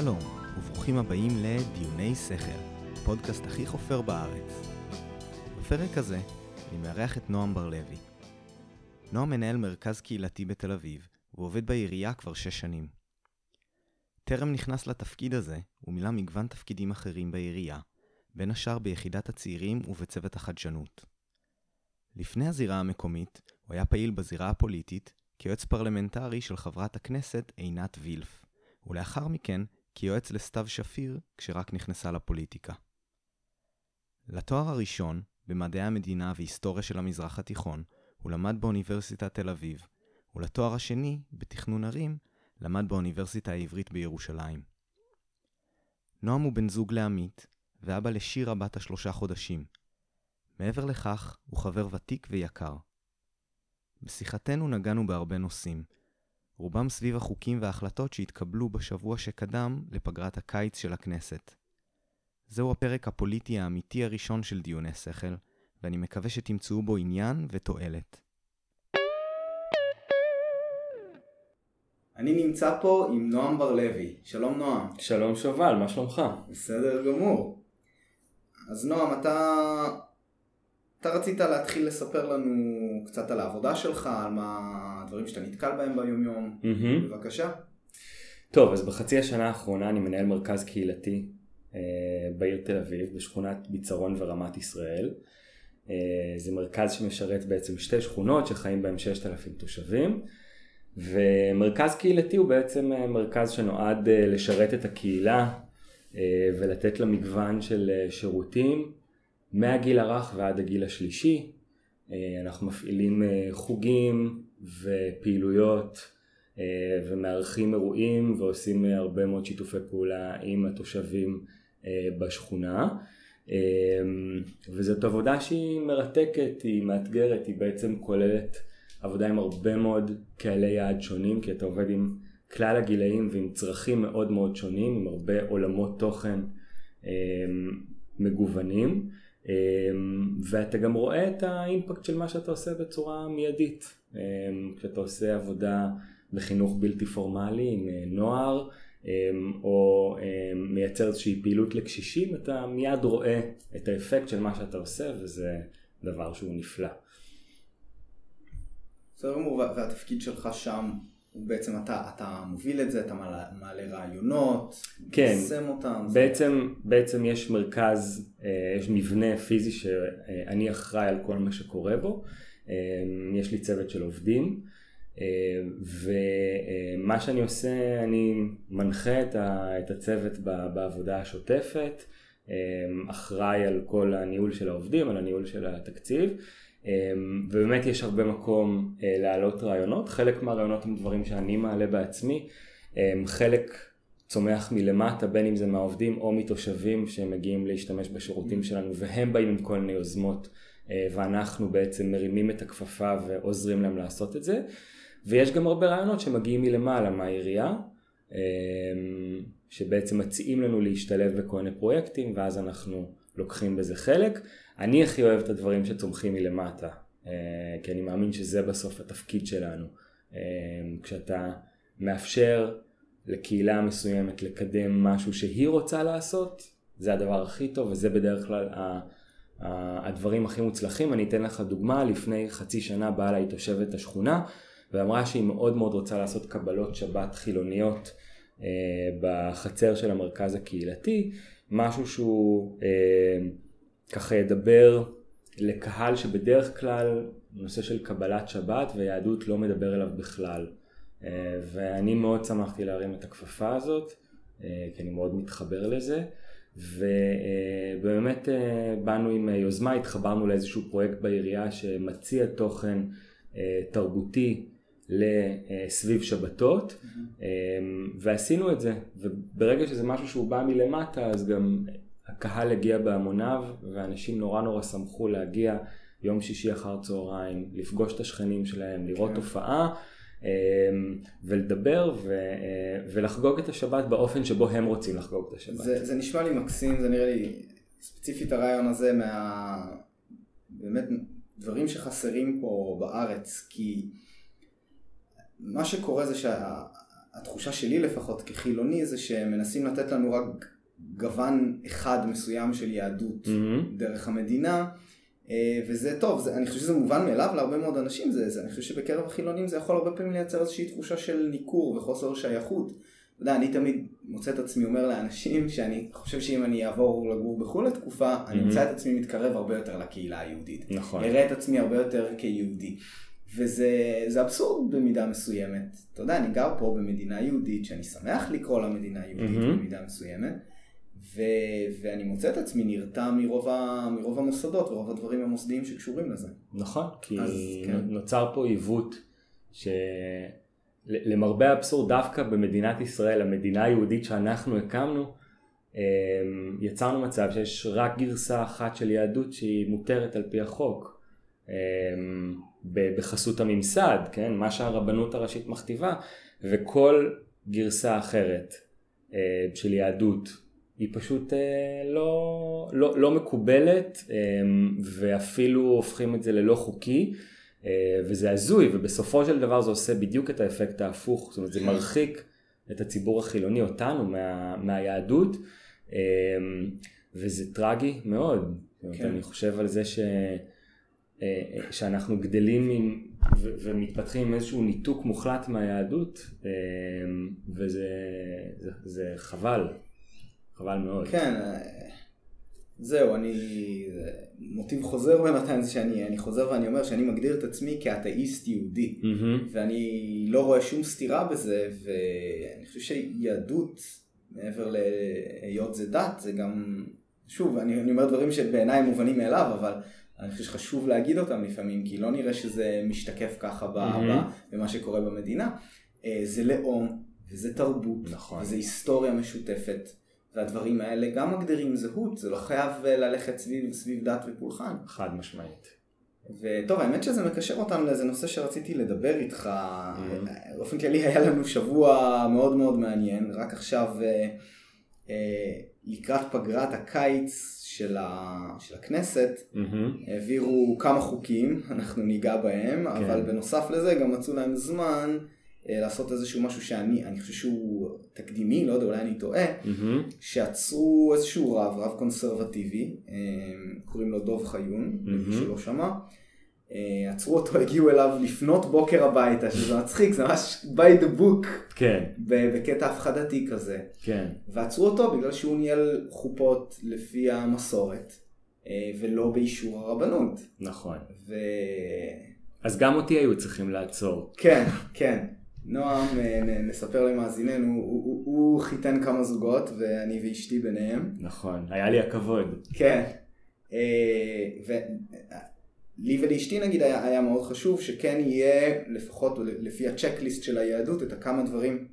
שלום, וברוכים הבאים לדיוני שכל, הפודקאסט הכי חופר בארץ. בפרק הזה אני מארח את נועם בר-לוי. נועם מנהל מרכז קהילתי בתל אביב, ועובד בעירייה כבר שש שנים. טרם נכנס לתפקיד הזה, הוא מילא מגוון תפקידים אחרים בעירייה, בין השאר ביחידת הצעירים ובצוות החדשנות. לפני הזירה המקומית, הוא היה פעיל בזירה הפוליטית כיועץ פרלמנטרי של חברת הכנסת עינת וילף, ולאחר מכן כיועץ לסתיו שפיר כשרק נכנסה לפוליטיקה. לתואר הראשון, במדעי המדינה והיסטוריה של המזרח התיכון, הוא למד באוניברסיטת תל אביב, ולתואר השני, בתכנון ערים, למד באוניברסיטה העברית בירושלים. נועם הוא בן זוג לעמית, ואבא לשירה בת השלושה חודשים. מעבר לכך, הוא חבר ותיק ויקר. בשיחתנו נגענו בהרבה נושאים, רובם סביב החוקים וההחלטות שהתקבלו בשבוע שקדם לפגרת הקיץ של הכנסת. זהו הפרק הפוליטי האמיתי הראשון של דיוני שכל, ואני מקווה שתמצאו בו עניין ותועלת. אני נמצא פה עם נועם בר-לוי. שלום נועם. שלום שובל, מה שלומך? בסדר גמור. אז נועם, אתה... אתה רצית להתחיל לספר לנו קצת על העבודה שלך, על מה הדברים שאתה נתקל בהם ביומיום. Mm-hmm. בבקשה. טוב, אז בחצי השנה האחרונה אני מנהל מרכז קהילתי אה, בעיר תל אביב, בשכונת ביצרון ורמת ישראל. אה, זה מרכז שמשרת בעצם שתי שכונות שחיים בהם 6,000 תושבים. ומרכז קהילתי הוא בעצם אה, מרכז שנועד אה, לשרת את הקהילה אה, ולתת לה מגוון של שירותים מהגיל הרך ועד הגיל השלישי. אה, אנחנו מפעילים אה, חוגים ופעילויות אה, ומארחים אירועים ועושים הרבה מאוד שיתופי פעולה עם התושבים בשכונה. וזאת עבודה שהיא מרתקת, היא מאתגרת, היא בעצם כוללת עבודה עם הרבה מאוד קהלי יעד שונים, כי אתה עובד עם כלל הגילאים ועם צרכים מאוד מאוד שונים, עם הרבה עולמות תוכן מגוונים. אמ, ואתה גם רואה את האימפקט של מה שאתה עושה בצורה מיידית. אמ, כשאתה עושה עבודה בחינוך בלתי פורמלי עם אה, נוער, אמ, או מייצר איזושהי פעילות לקשישים, אתה מיד רואה את האפקט של מה שאתה עושה, וזה דבר שהוא נפלא. בסדר גמור, והתפקיד שלך שם בעצם אתה, אתה מוביל את זה, אתה מעלה, מעלה רעיונות, כן, מסם אותם. בעצם, זה... בעצם יש מרכז, אה, יש מבנה פיזי שאני אחראי על כל מה שקורה בו, אה, יש לי צוות של עובדים, אה, ומה שאני עושה, אני מנחה את הצוות בעבודה השוטפת, אחראי על כל הניהול של העובדים, על הניהול של התקציב. אמ, ובאמת יש הרבה מקום אה, להעלות רעיונות, חלק מהרעיונות הם דברים שאני מעלה בעצמי, אמ, חלק צומח מלמטה, בין אם זה מהעובדים או מתושבים שמגיעים להשתמש בשירותים שלנו והם באים עם כל מיני יוזמות אה, ואנחנו בעצם מרימים את הכפפה ועוזרים להם לעשות את זה. ויש גם הרבה רעיונות שמגיעים מלמעלה מהעירייה, אמ, שבעצם מציעים לנו להשתלב בכל מיני פרויקטים ואז אנחנו לוקחים בזה חלק. אני הכי אוהב את הדברים שצומחים מלמטה, אה, כי אני מאמין שזה בסוף התפקיד שלנו. אה, כשאתה מאפשר לקהילה מסוימת לקדם משהו שהיא רוצה לעשות, זה הדבר הכי טוב וזה בדרך כלל הדברים הכי מוצלחים. אני אתן לך דוגמה, לפני חצי שנה באה אליי תושבת השכונה ואמרה שהיא מאוד מאוד רוצה לעשות קבלות שבת חילוניות אה, בחצר של המרכז הקהילתי, משהו שהוא ככה ידבר לקהל שבדרך כלל נושא של קבלת שבת ויהדות לא מדבר אליו בכלל. אה, ואני מאוד שמחתי להרים את הכפפה הזאת, אה, כי אני מאוד מתחבר לזה. ובאמת אה, באנו עם יוזמה, התחברנו לאיזשהו פרויקט בעירייה שמציע תוכן תרבותי לסביב שבתות mm-hmm. ועשינו את זה וברגע שזה משהו שהוא בא מלמטה אז גם הקהל הגיע בהמוניו ואנשים נורא נורא שמחו להגיע יום שישי אחר צהריים, לפגוש את השכנים שלהם, לראות כן. הופעה אמ, ולדבר ו, אה, ולחגוג את השבת באופן שבו הם רוצים לחגוג את השבת. זה, זה נשמע לי מקסים, זה נראה לי ספציפית הרעיון הזה מה... באמת דברים שחסרים פה בארץ, כי מה שקורה זה שה... התחושה שלי לפחות כחילוני זה שמנסים לתת לנו רק גוון אחד מסוים של יהדות mm-hmm. דרך המדינה. אה, וזה טוב, זה, אני חושב שזה מובן מאליו להרבה מאוד אנשים, זה, זה, אני חושב שבקרב החילונים זה יכול הרבה פעמים לייצר איזושהי תחושה של ניכור וחוסר שייכות. אתה יודע, אני תמיד מוצא את עצמי אומר לאנשים שאני חושב שאם אני אעבור לגור בחו"ל לתקופה, mm-hmm. אני אמצא את עצמי מתקרב הרבה יותר לקהילה היהודית. נכון. אראה את עצמי הרבה יותר כיהודי. וזה אבסורד במידה מסוימת. אתה יודע, אני גר פה במדינה יהודית, שאני שמח לקרוא לה מדינה יהודית mm-hmm. במידה מסוימת. ו, ואני מוצא את עצמי נרתע מרוב, ה, מרוב המוסדות ורוב הדברים המוסדיים שקשורים לזה. נכון, כי אז, כן. נוצר פה עיוות שלמרבה האבסורד דווקא במדינת ישראל, המדינה היהודית שאנחנו הקמנו, אמ, יצרנו מצב שיש רק גרסה אחת של יהדות שהיא מותרת על פי החוק. אמ, בחסות הממסד, כן? מה שהרבנות הראשית מכתיבה, וכל גרסה אחרת אה, של יהדות היא פשוט אה, לא, לא, לא מקובלת אה, ואפילו הופכים את זה ללא חוקי אה, וזה הזוי ובסופו של דבר זה עושה בדיוק את האפקט ההפוך, זאת אומרת זה מרחיק את הציבור החילוני אותנו מה, מהיהדות וזה טרגי מאוד, כן. אני חושב על זה ש, שאנחנו גדלים עם, ומתפתחים עם איזשהו ניתוק מוחלט מהיהדות וזה זה, זה חבל. חבל מאוד. כן, אה, זהו, אני... מוטיב חוזר בינתיים זה שאני חוזר ואני אומר שאני מגדיר את עצמי כאתאיסט יהודי. Mm-hmm. ואני לא רואה שום סתירה בזה, ואני חושב שיהדות, מעבר להיות זה דת, זה גם... שוב, אני, אני אומר דברים שבעיניי הם מובנים מאליו, אבל אני חושב שחשוב להגיד אותם לפעמים, כי לא נראה שזה משתקף ככה mm-hmm. במה שקורה במדינה. אה, זה לאום, וזה תרבות, נכון. וזה היסטוריה משותפת. והדברים האלה גם מגדירים זהות, זה לא חייב אה, ללכת סביב, סביב דת ופולחן. חד משמעית. וטוב, האמת שזה מקשר אותנו לאיזה נושא שרציתי לדבר איתך. Mm-hmm. באופן כללי היה לנו שבוע מאוד מאוד מעניין, רק עכשיו אה, אה, לקראת פגרת הקיץ של, ה, של הכנסת, mm-hmm. העבירו כמה חוקים, אנחנו ניגע בהם, כן. אבל בנוסף לזה גם מצאו להם זמן לעשות איזשהו משהו שאני, אני חושב שהוא תקדימי, לא יודע, אולי אני טועה, mm-hmm. שעצרו איזשהו רב, רב קונסרבטיבי, אה, קוראים לו דוב חיון, mm-hmm. שלא שמע. אה, עצרו אותו, הגיעו אליו לפנות בוקר הביתה, שזה מצחיק, זה ממש by the book, כן. בקטע הפחדתי כזה. כן. ועצרו אותו בגלל שהוא ניהל חופות לפי המסורת, ולא באישור הרבנות. נכון. ו... אז גם אותי היו צריכים לעצור. כן, כן. נועם, אה, נספר למאזיננו, הוא, הוא, הוא חיתן כמה זוגות ואני ואשתי ביניהם. נכון, היה לי הכבוד. כן. אה, ולי ולאשתי נגיד היה, היה מאוד חשוב שכן יהיה, לפחות לפי הצ'קליסט של היהדות, את הכמה דברים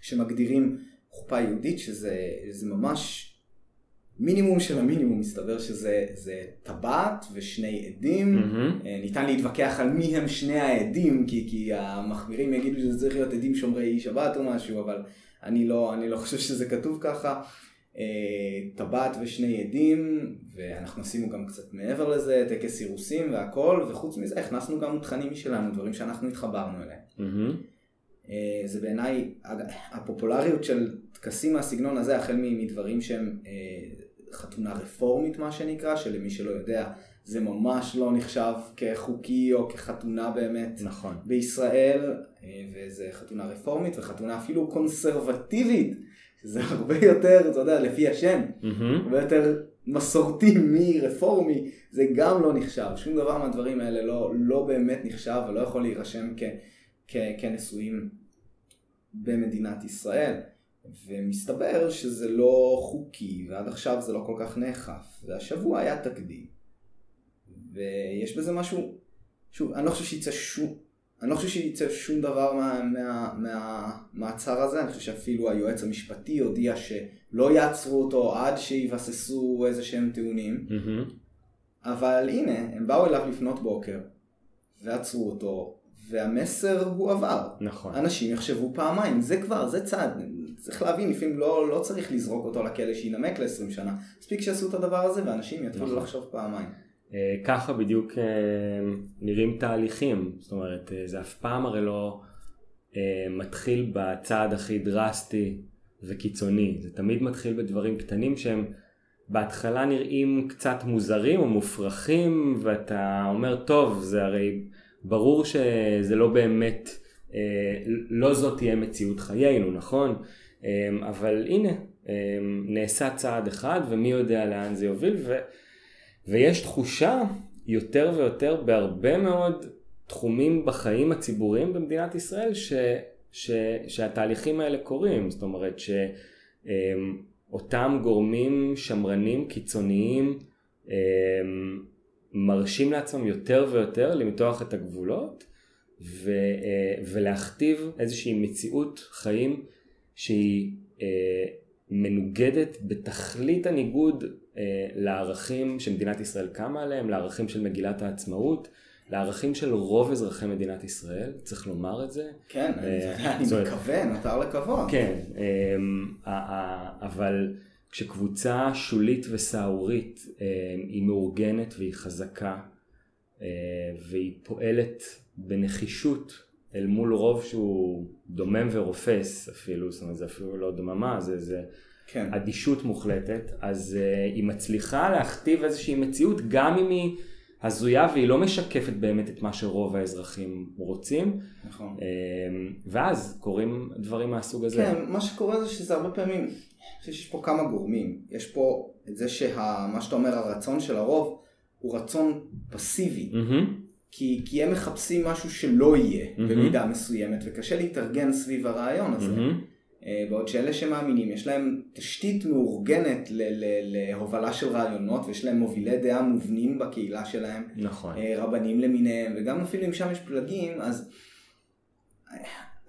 שמגדירים חופה יהודית, שזה ממש מינימום של המינימום מסתבר שזה טבעת ושני עדים, mm-hmm. ניתן להתווכח על מי הם שני העדים, כי, כי המחמירים יגידו שזה צריך להיות עדים שומרי שבת או משהו, אבל אני לא, אני לא חושב שזה כתוב ככה. אה, טבעת ושני עדים, ואנחנו עשינו גם קצת מעבר לזה, טקס אירוסים והכל, וחוץ מזה הכנסנו גם תכנים משלנו, דברים שאנחנו התחברנו אליהם. Mm-hmm. זה בעיניי, הפופולריות של טקסים מהסגנון הזה, החל מדברים שהם חתונה רפורמית מה שנקרא, שלמי שלא יודע זה ממש לא נחשב כחוקי או כחתונה באמת נכון. בישראל, אה, וזה חתונה רפורמית וחתונה אפילו קונסרבטיבית, שזה הרבה יותר, אתה יודע, לפי השם, mm-hmm. הרבה יותר מסורתי מרפורמי, זה גם לא נחשב, שום דבר מהדברים האלה לא, לא באמת נחשב ולא יכול להירשם כ, כ, כנשואים במדינת ישראל. ומסתבר שזה לא חוקי, ועד עכשיו זה לא כל כך נאכף, והשבוע היה תקדים. ויש בזה משהו, שוב, אני לא חושב שיצא שום, אני לא חושב שיצא שום דבר מהמעצר מה, מה, הזה, אני חושב שאפילו היועץ המשפטי הודיע שלא יעצרו אותו עד שיבססו איזה שהם טיעונים, mm-hmm. אבל הנה, הם באו אליו לפנות בוקר, ועצרו אותו, והמסר הוא עבר. נכון. אנשים יחשבו פעמיים, זה כבר, זה צעד, צריך להבין, לפעמים לא, לא צריך לזרוק אותו לכלא שינמק ל-20 שנה. מספיק שיעשו את הדבר הזה ואנשים יתחילו נכון. לחשוב פעמיים. אה, ככה בדיוק אה, נראים תהליכים, זאת אומרת, אה, זה אף פעם הרי לא, אה, מתחיל בצעד הכי דרסטי וקיצוני, זה תמיד מתחיל בדברים קטנים שהם בהתחלה נראים קצת מוזרים או מופרכים ואתה אומר טוב זה הרי ברור שזה לא באמת, אה, לא זאת תהיה מציאות חיינו נכון? אה, אבל הנה נעשה צעד אחד ומי יודע לאן זה יוביל ו, ויש תחושה יותר ויותר בהרבה מאוד תחומים בחיים הציבוריים במדינת ישראל ש, ש, שהתהליכים האלה קורים, זאת אומרת שאותם גורמים שמרנים קיצוניים מרשים לעצמם יותר ויותר למתוח את הגבולות ו, ולהכתיב איזושהי מציאות חיים שהיא מנוגדת בתכלית הניגוד לערכים שמדינת ישראל קמה עליהם, לערכים של מגילת העצמאות. לערכים של רוב אזרחי מדינת ישראל, צריך לומר את זה. כן, אה, אני מקווה, נותר לקוות. כן, אבל כשקבוצה שולית וסהרורית אמ, היא מאורגנת והיא חזקה אה, והיא פועלת בנחישות אל מול רוב שהוא דומם ורופס אפילו, זאת אומרת זה אפילו לא דממה, זה, זה כן. אדישות מוחלטת, אז אה, היא מצליחה להכתיב איזושהי מציאות גם אם היא הזויה והיא לא משקפת באמת את מה שרוב האזרחים רוצים. נכון. אמ, ואז קורים דברים מהסוג הזה. כן, מה שקורה זה שזה הרבה פעמים, אני חושב שיש פה כמה גורמים. יש פה את זה שמה שאתה אומר, הרצון של הרוב הוא רצון פסיבי. Mm-hmm. כי, כי הם מחפשים משהו שלא יהיה mm-hmm. במידה מסוימת, וקשה להתארגן סביב הרעיון הזה. Mm-hmm. אה, בעוד שאלה שמאמינים, יש להם תשתית מאורגנת להובלה של רעיונות, ויש להם מובילי דעה מובנים בקהילה שלהם. נכון. אה, רבנים למיניהם, וגם אפילו אם שם יש פלגים, אז אה,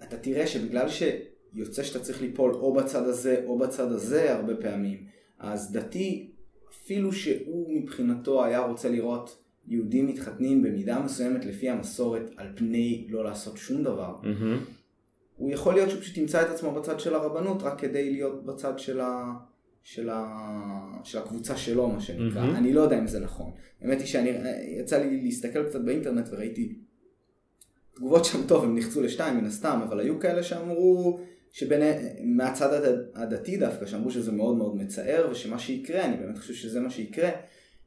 אתה תראה שבגלל שיוצא שאתה צריך ליפול או בצד הזה או בצד הזה הרבה פעמים, אז דתי, אפילו שהוא מבחינתו היה רוצה לראות יהודים מתחתנים במידה מסוימת לפי המסורת על פני לא לעשות שום דבר. Mm-hmm. הוא יכול להיות שהוא פשוט ימצא את עצמו בצד של הרבנות רק כדי להיות בצד של, ה... של, ה... של הקבוצה שלו מה שנקרא, mm-hmm. אני לא יודע אם זה נכון. האמת היא שאני, יצא לי להסתכל קצת באינטרנט וראיתי תגובות שם טוב, הם נחצו לשתיים מן הסתם, אבל היו כאלה שאמרו, שבין, מהצד הדתי דווקא, שאמרו שזה מאוד מאוד מצער ושמה שיקרה, אני באמת חושב שזה מה שיקרה,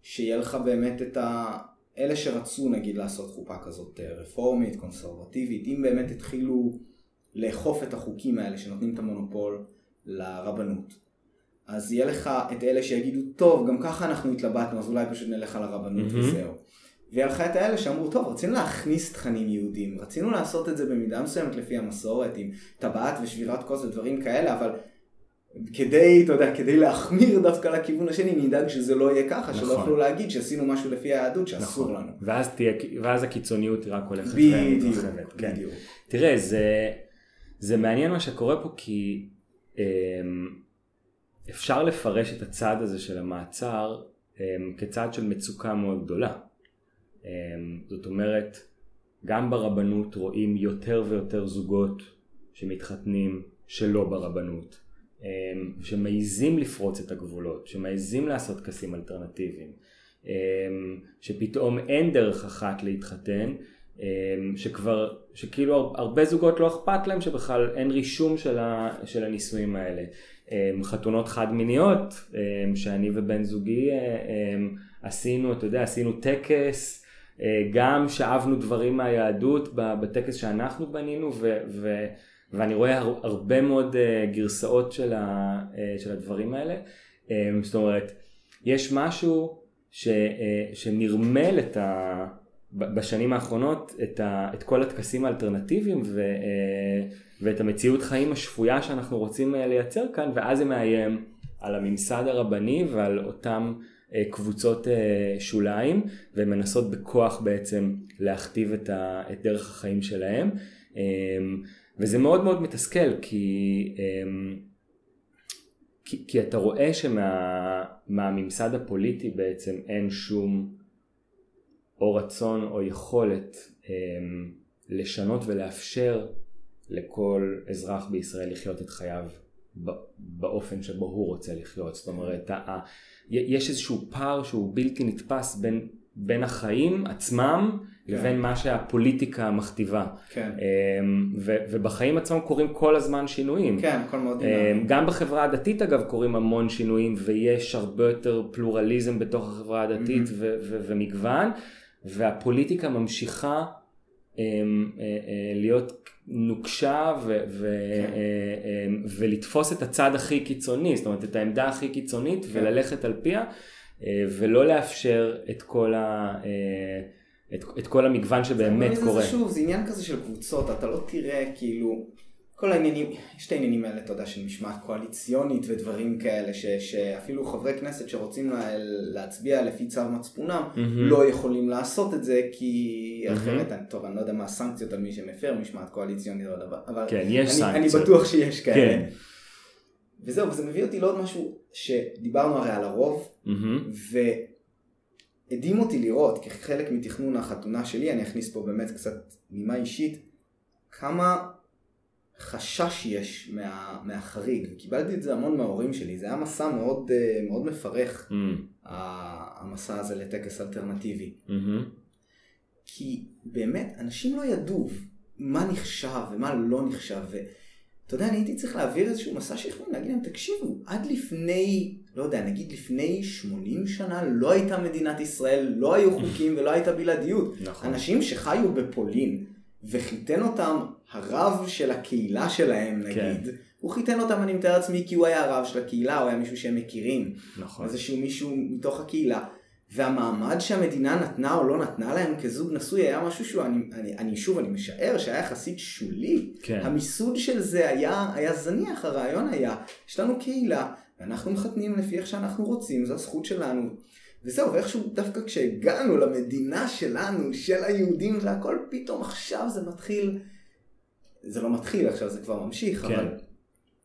שיהיה לך באמת את ה... אלה שרצו נגיד לעשות חופה כזאת אה, רפורמית, קונסרבטיבית, אם באמת התחילו לאכוף את החוקים האלה שנותנים את המונופול לרבנות. אז יהיה לך את אלה שיגידו, טוב, גם ככה אנחנו התלבטנו, אז אולי פשוט נלך על הרבנות mm-hmm. וזהו. ויהיה לך את האלה שאמרו, טוב, רצינו להכניס תכנים יהודים, רצינו לעשות את זה במידה מסוימת לפי המסורת, עם טבעת ושבירת כוס ודברים כאלה, אבל כדי, אתה יודע, כדי להחמיר דווקא לכיוון השני, נדאג שזה לא יהיה ככה, נכון. שלא יוכלו להגיד שעשינו משהו לפי היהדות שאסור נכון. לנו. ואז, תהיה, ואז הקיצוניות רק הולכת בדיוק, כן. בדיוק. תראה, זה... זה מעניין מה שקורה פה כי אמ, אפשר לפרש את הצעד הזה של המעצר אמ, כצעד של מצוקה מאוד גדולה. אמ, זאת אומרת, גם ברבנות רואים יותר ויותר זוגות שמתחתנים שלא ברבנות, שמעיזים לפרוץ את הגבולות, שמעיזים לעשות טקסים אלטרנטיביים, שפתאום אין דרך אחת להתחתן שכבר, שכאילו הרבה זוגות לא אכפת להם שבכלל אין רישום של, ה, של הנישואים האלה. אמ, חתונות חד מיניות אמ, שאני ובן זוגי עשינו, אתה יודע, עשינו טקס, גם שאבנו דברים מהיהדות בטקס שאנחנו בנינו ו, ו, ואני רואה הרבה מאוד גרסאות של, ה, של הדברים האלה. זאת אומרת, יש משהו ש, שנרמל את ה... בשנים האחרונות את, ה, את כל הטקסים האלטרנטיביים ו, אה, ואת המציאות חיים השפויה שאנחנו רוצים אה, לייצר כאן ואז זה מאיים על הממסד הרבני ועל אותם אה, קבוצות שוליים ומנסות בכוח בעצם להכתיב את, ה, את דרך החיים שלהם. וזה מאוד מאוד מתסכל כי, כי, כי אתה רואה שמהממסד שמה, הפוליטי בעצם אין שום או רצון או יכולת אמ, לשנות ולאפשר לכל אזרח בישראל לחיות את חייו באופן שבו הוא רוצה לחיות. זאת אומרת, יש איזשהו פער שהוא בלתי נתפס בין בין החיים עצמם כן. לבין מה שהפוליטיקה מכתיבה. כן. אמ, ו- ובחיים עצמם קורים כל הזמן שינויים. כן, הכל מאוד אמ, דינמי. גם בחברה הדתית אגב קורים המון שינויים ויש הרבה יותר פלורליזם בתוך החברה הדתית Mhm. ו- ו- ומגוון והפוליטיקה ממשיכה אמ, אה, אה, להיות נוקשה ו- ו- כן. אה, ולתפוס את הצד הכי קיצוני, זאת אומרת את העמדה הכי קיצונית כן. וללכת על פיה ולא לאפשר את כל, ה- את, את כל המגוון שבאמת קורה. זה שוב, זה עניין כזה של קבוצות, אתה לא תראה כאילו, כל העניינים, יש את העניינים האלה, אתה יודע, של משמעת קואליציונית ודברים כאלה, ש, שאפילו חברי כנסת שרוצים לה, להצביע לפי צו מצפונם, מהמם. לא יכולים לעשות את זה, כי מהמם. אחרת, אני- טוב, אני לא יודע מה הסנקציות על מי שמפר משמעת קואליציונית, או דבר, אבל כן, יש אני, אני. בטוח שיש כאלה. כן. וזהו, וזה מביא אותי לעוד משהו, שדיברנו הרי על הרוב, מהמם. והדהים אותי לראות כחלק מתכנון החתונה שלי, אני אכניס פה באמת קצת נימה אישית, כמה חשש יש מה, מהחריג, וקיבלתי את זה המון מההורים שלי, זה היה מסע מאוד, אה, מאוד מפרך. ה- המסע הזה לטקס אלטרנטיבי. מהמם. כי באמת, אנשים לא ידעו מה נחשב ומה לא נחשב, ואתה יודע, אני הייתי צריך להעביר איזשהו מסע שכנוע, להגיד להם, תקשיבו, עד לפני, לא יודע, נגיד לפני 80 שנה לא הייתה מדינת ישראל, לא היו חוקים ולא הייתה בלעדיות. נכון. אנשים שחיו בפולין, וחיתן אותם הרב של הקהילה שלהם, נגיד, כן. הוא חיתן אותם, אני מתאר לעצמי, כי הוא היה הרב של הקהילה, הוא היה מישהו שהם מכירים. נכון. איזשהו מישהו מתוך הקהילה. והמעמד שהמדינה נתנה או לא נתנה להם כזוג נשוי היה משהו שהוא, אני, אני, אני שוב, אני משער שהיה יחסית שולי. כן. המיסוד של זה היה, היה זניח, הרעיון היה, יש לנו קהילה, ואנחנו מחתנים לפי איך שאנחנו רוצים, זו הזכות שלנו. וזהו, ואיכשהו דווקא כשהגענו למדינה שלנו, של היהודים והכל, פתאום עכשיו זה מתחיל, זה לא מתחיל, עכשיו זה כבר ממשיך, כן. אבל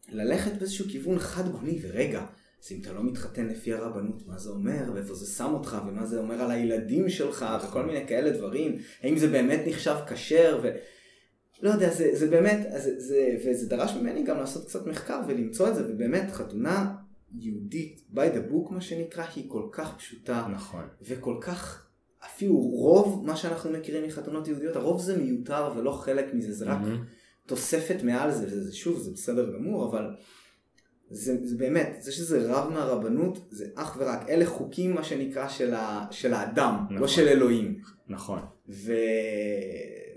ללכת באיזשהו כיוון חד גוני, ורגע, אז אם אתה לא מתחתן לפי הרבנות, מה זה אומר, ואיפה זה שם אותך, ומה זה אומר על הילדים שלך, נכון. וכל מיני כאלה דברים, האם זה באמת נחשב כשר, ו... לא יודע, זה, זה באמת, זה, זה, וזה דרש ממני גם לעשות קצת מחקר ולמצוא את זה, ובאמת חתונה יהודית, by the book מה שנקרא, היא כל כך פשוטה, נכון. וכל כך, אפילו רוב מה שאנחנו מכירים מחתונות יהודיות, הרוב זה מיותר ולא חלק מזה, זה רק מהמם. תוספת מעל זה, וזה שוב, זה בסדר גמור, אבל זה, זה באמת, זה שזה רב מהרבנות, זה אך ורק, אלה חוקים מה שנקרא של, ה, של האדם, נכון. לא של אלוהים. נכון. ו...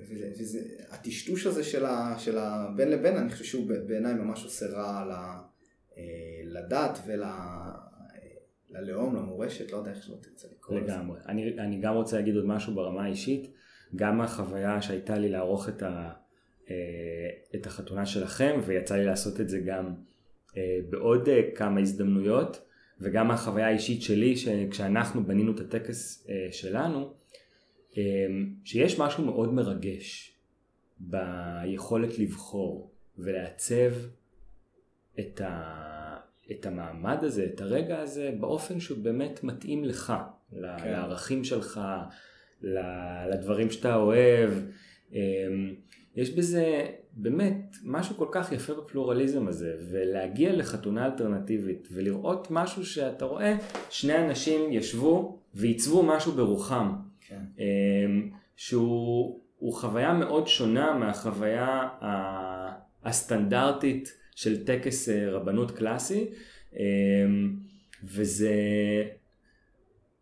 וזה, וזה, הטשטוש הזה של, ה, של הבין לבין, אני חושב שהוא בעיניי ממש עושה רע ל, אה, לדת ול... ללאום, למורשת, לא יודע איך שלא תרצה לקרוא לזה. לגמרי. אני, אני גם רוצה להגיד עוד משהו ברמה האישית. גם החוויה שהייתה לי לערוך את, ה, אה, את החתונה שלכם, ויצא לי לעשות את זה גם אה, בעוד אה, כמה הזדמנויות, וגם החוויה האישית שלי, שכשאנחנו בנינו את הטקס שלנו, שיש משהו מאוד מרגש ביכולת לבחור ולעצב את, ה, את המעמד הזה, את הרגע הזה, באופן שהוא באמת מתאים לך, כן. לערכים שלך, לדברים שאתה אוהב. אמ, יש בזה באמת משהו כל כך יפה בפלורליזם הזה, ולהגיע לחתונה אלטרנטיבית ולראות משהו שאתה רואה, שני אנשים ישבו ועיצבו משהו ברוחם, כן. אמ, שהוא הוא חוויה מאוד שונה מהחוויה הסטנדרטית של טקס אה, רבנות קלאסי, אמ, וזה,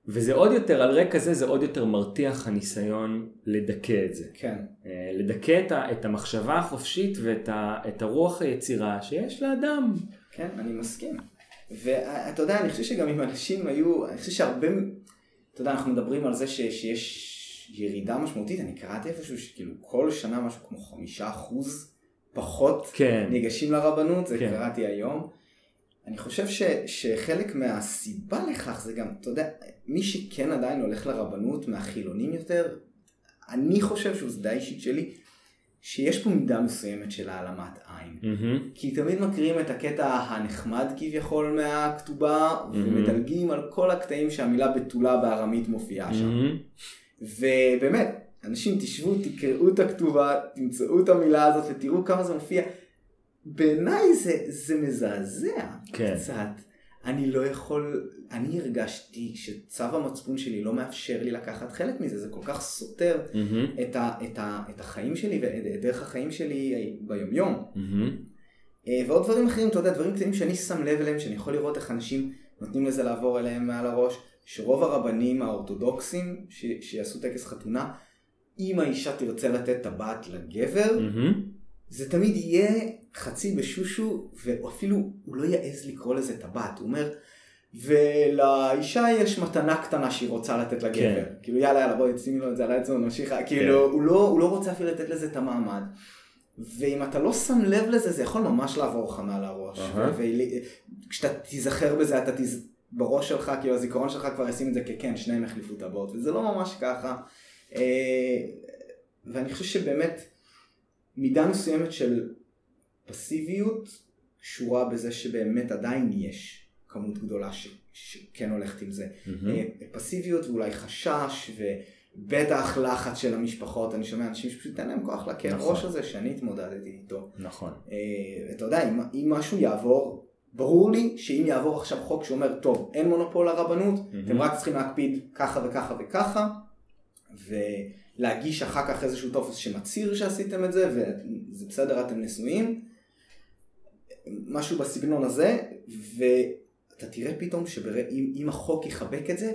וזה עוד יותר, על רקע זה, זה עוד יותר מרתיח הניסיון לדכא את זה. כן. אה, לדכא את, את המחשבה החופשית ואת ה, את הרוח היצירה שיש לאדם. כן, אני מסכים. ואתה יודע, אני חושב שגם אם אנשים היו, אני חושב שהרבה, אתה יודע, אנחנו מדברים על זה ש, שיש ירידה משמעותית, אני קראתי איפשהו שכאילו כל שנה משהו כמו חמישה אחוז פחות כן, ניגשים לרבנות, זה כן. קראתי היום. אני חושב ש, שחלק מהסיבה לכך זה גם, אתה יודע, מי שכן עדיין הולך לרבנות מהחילונים יותר, אני חושב שזה די אישית שלי, שיש פה מידה מסוימת של העלמת עין. מהמם, כי תמיד מקריאים את הקטע הנחמד כביכול מהכתובה, ומדלגים על כל הקטעים שהמילה בתולה בארמית מופיעה שם. מהמם. ובאמת, אנשים תשבו, תקראו את הכתובה, תמצאו את המילה הזאת ותראו כמה זה מופיע. בעיניי זה, זה מזעזע כן. קצת. אני לא יכול, אני הרגשתי שצו המצפון שלי לא מאפשר לי לקחת חלק מזה, זה כל כך סותר מהמם, את, ה, את, ה, את החיים שלי ואת דרך החיים שלי ביומיום. אה, ועוד דברים אחרים, אתה יודע, דברים קטנים שאני שם לב אליהם, שאני יכול לראות איך אנשים נותנים לזה לעבור אליהם מעל הראש, שרוב הרבנים האורתודוקסים ש, שיעשו טקס חתונה, אם האישה תרצה לתת טבעת לגבר, מהמם. זה תמיד יהיה חצי בשושו, ואפילו הוא לא יעז לקרוא לזה טבעת, הוא אומר, ולאישה יש מתנה קטנה שהיא רוצה לתת לגבר. כן. כאילו יאללה יאללה בואי שימי לו את זה על האצבע ונמשיך, כאילו הוא לא, הוא לא רוצה אפילו לתת לזה את המעמד. ואם אתה לא שם לב לזה זה יכול ממש לעבור לך מעל הראש. וכשאתה תיזכר בזה אתה תז... בראש שלך, כאילו הזיכרון שלך כבר ישים את זה ככן, שניהם החליפו טבעות, וזה לא ממש ככה. אה, ואני חושב שבאמת מידה מסוימת של פסיביות קשורה בזה שבאמת עדיין יש כמות גדולה ש... שכן הולכת עם זה. אה, פסיביות ואולי חשש ובטח לחץ של המשפחות, אני שומע אנשים שפשוט אין להם כוח לכאב נכון. ראש הזה שאני התמודדתי איתו. נכון. אה, אתה יודע, אם, אם משהו יעבור, ברור לי שאם יעבור עכשיו חוק שאומר, טוב, אין מונופול לרבנות, מהמם. אתם רק צריכים להקפיד ככה וככה וככה, ולהגיש אחר כך איזשהו טופס שמצהיר שעשיתם את זה, וזה בסדר, אתם נשואים, משהו בסגנון הזה, ואתה תראה פתאום שאם החוק יחבק את זה,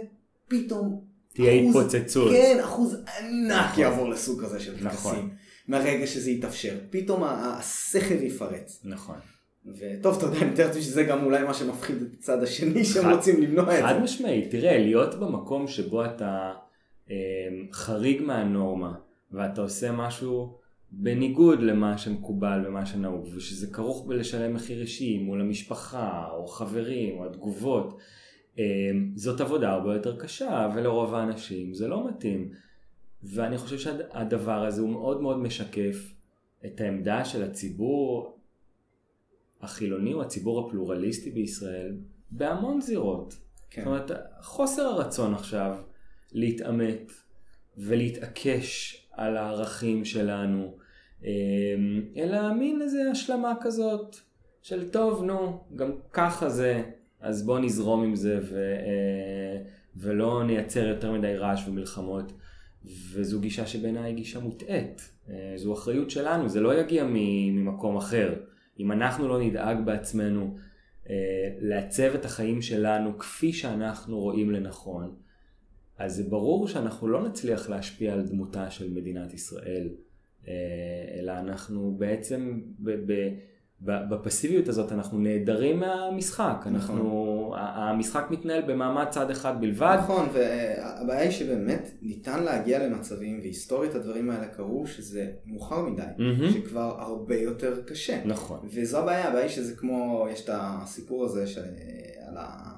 פתאום תהיה אחוז- התפוצצות. כן, אחוז ענק יעבור לסוג כזה של נכון. טקסים. מהרגע שזה יתאפשר. פתאום הסכר יפרץ. נכון. וטוב, אתה יודע, אני מתאר לעצמי שזה גם אולי מה שמפחיד את הצד השני שהם חד- רוצים למנוע את חד זה. משמעית, תראה, להיות במקום שבו אתה חריג מהנורמה, ואתה עושה משהו בניגוד למה שמקובל ומה שנהוג, ושזה כרוך בלשלם מחיר אישי מול המשפחה, או חברים, או התגובות, אה, זאת עבודה הרבה יותר קשה, ולרוב האנשים זה לא מתאים. ואני חושב שהדבר הזה הוא מאוד מאוד משקף את העמדה של הציבור החילוני או הציבור הפלורליסטי בישראל בהמון זירות. כן. זאת אומרת, חוסר הרצון עכשיו להתעמת ולהתעקש על הערכים שלנו, אמ, אלא מין איזה השלמה כזאת של טוב, נו, גם ככה זה, אז בוא נזרום עם זה ו, אה, ולא נייצר יותר מדי רעש ומלחמות. וזו גישה שבעיניי היא גישה מוטעית. אה, זו אחריות שלנו, זה לא יגיע ממקום אחר. אם אנחנו לא נדאג בעצמנו אה, לעצב את החיים שלנו כפי שאנחנו רואים לנכון, אז זה ברור שאנחנו לא נצליח להשפיע על דמותה של מדינת ישראל, אה, אלא אנחנו בעצם ב- ב- ב- בפסיביות הזאת אנחנו נעדרים מהמשחק. אנחנו, ה- המשחק מתנהל במעמד צד אחד בלבד. נכון, והבעיה היא שבאמת ניתן להגיע למצבים, והיסטורית הדברים האלה קרו, שזה מאוחר מדי, מהמם. שכבר הרבה יותר קשה. נכון. וזו הבעיה, הבעיה היא שזה כמו, יש את הסיפור הזה של, על ה-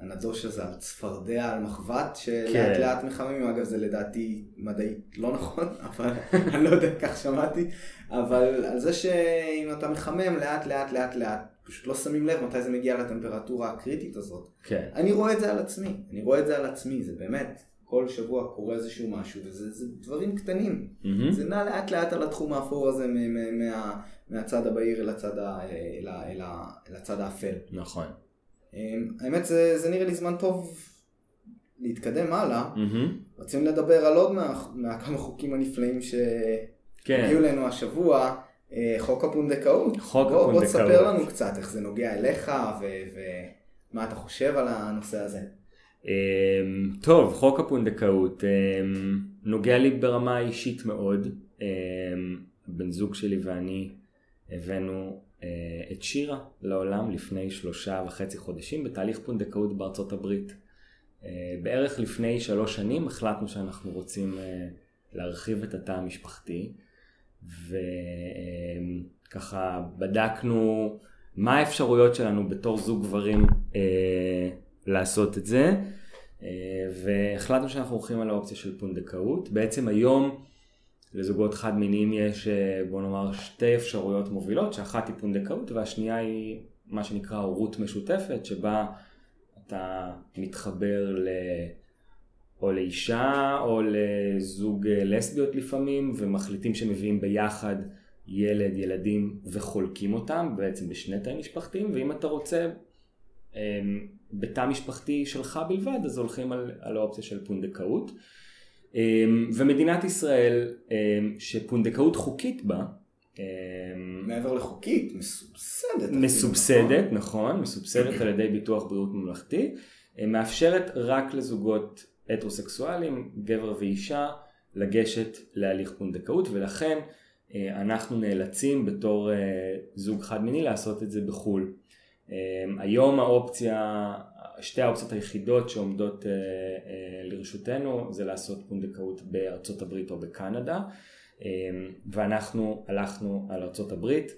הנדוש הזה, על צפרדע, על מחבת, שלאט כן. לאט מחממים, אגב זה לדעתי מדעית לא נכון, אבל אני לא יודע, כך שמעתי, אבל על זה שאם אתה מחמם לאט לאט לאט לאט, פשוט לא שמים לב מתי זה מגיע לטמפרטורה הקריטית הזאת. כן. אני רואה את זה על עצמי, אני רואה את זה על עצמי, זה באמת, כל שבוע קורה איזשהו משהו, וזה זה דברים קטנים. מהמם. זה נע לאט לאט על התחום האפור הזה מ- מ- מה, מהצד הבהיר אל הצד, ה, אל, ה- אל, ה- אל הצד האפל. נכון. אמ, האמת זה, זה נראה לי זמן טוב להתקדם הלאה. מהמם. רוצים לדבר על עוד מה, מהכמה חוקים הנפלאים שהגיעו כן. אלינו השבוע, אה, חוק הפונדקאות. חוק בוא, בוא הפונדקאות. תספר לנו קצת איך זה נוגע אליך ומה אתה חושב על הנושא הזה. אמ, טוב, חוק הפונדקאות אמ, נוגע לי ברמה אישית מאוד. בן זוג שלי ואני הבאנו את שירה לעולם לפני שלושה וחצי חודשים בתהליך פונדקאות בארצות הברית. אה, בערך לפני שלוש שנים החלטנו שאנחנו רוצים אה, להרחיב את התא המשפחתי וככה בדקנו מה האפשרויות שלנו בתור זוג גברים אה, לעשות את זה אה, והחלטנו שאנחנו הולכים על האופציה של פונדקאות. בעצם היום לזוגות חד מיניים יש אה, בוא נאמר שתי אפשרויות מובילות שאחת היא פונדקאות והשנייה היא מה שנקרא הורות משותפת שבה אתה מתחבר ל... או לאישה או לזוג אה, לסביות לפעמים ומחליטים שמביאים ביחד ילד, ילדים וחולקים אותם בעצם בשני תאים משפחתיים ואם אתה רוצה בתא משפחתי שלך בלבד, אז הולכים על, על האופציה של פונדקאות. ומדינת ישראל, שפונדקאות חוקית בה, מעבר לחוקית, מסובסדת. מסובסדת, נכון, נכון מסובסדת על ידי ביטוח בריאות ממלכתי, מאפשרת רק לזוגות הטרוסקסואלים, גבר ואישה, לגשת להליך פונדקאות, ולכן אה, אנחנו נאלצים בתור אה, זוג חד מיני לעשות את זה בחו"ל. אה, היום האופציה, שתי האופציות היחידות שעומדות לרשותנו זה לעשות פונדקאות בארצות הברית או בקנדה, ואנחנו הלכנו על ארצות הברית,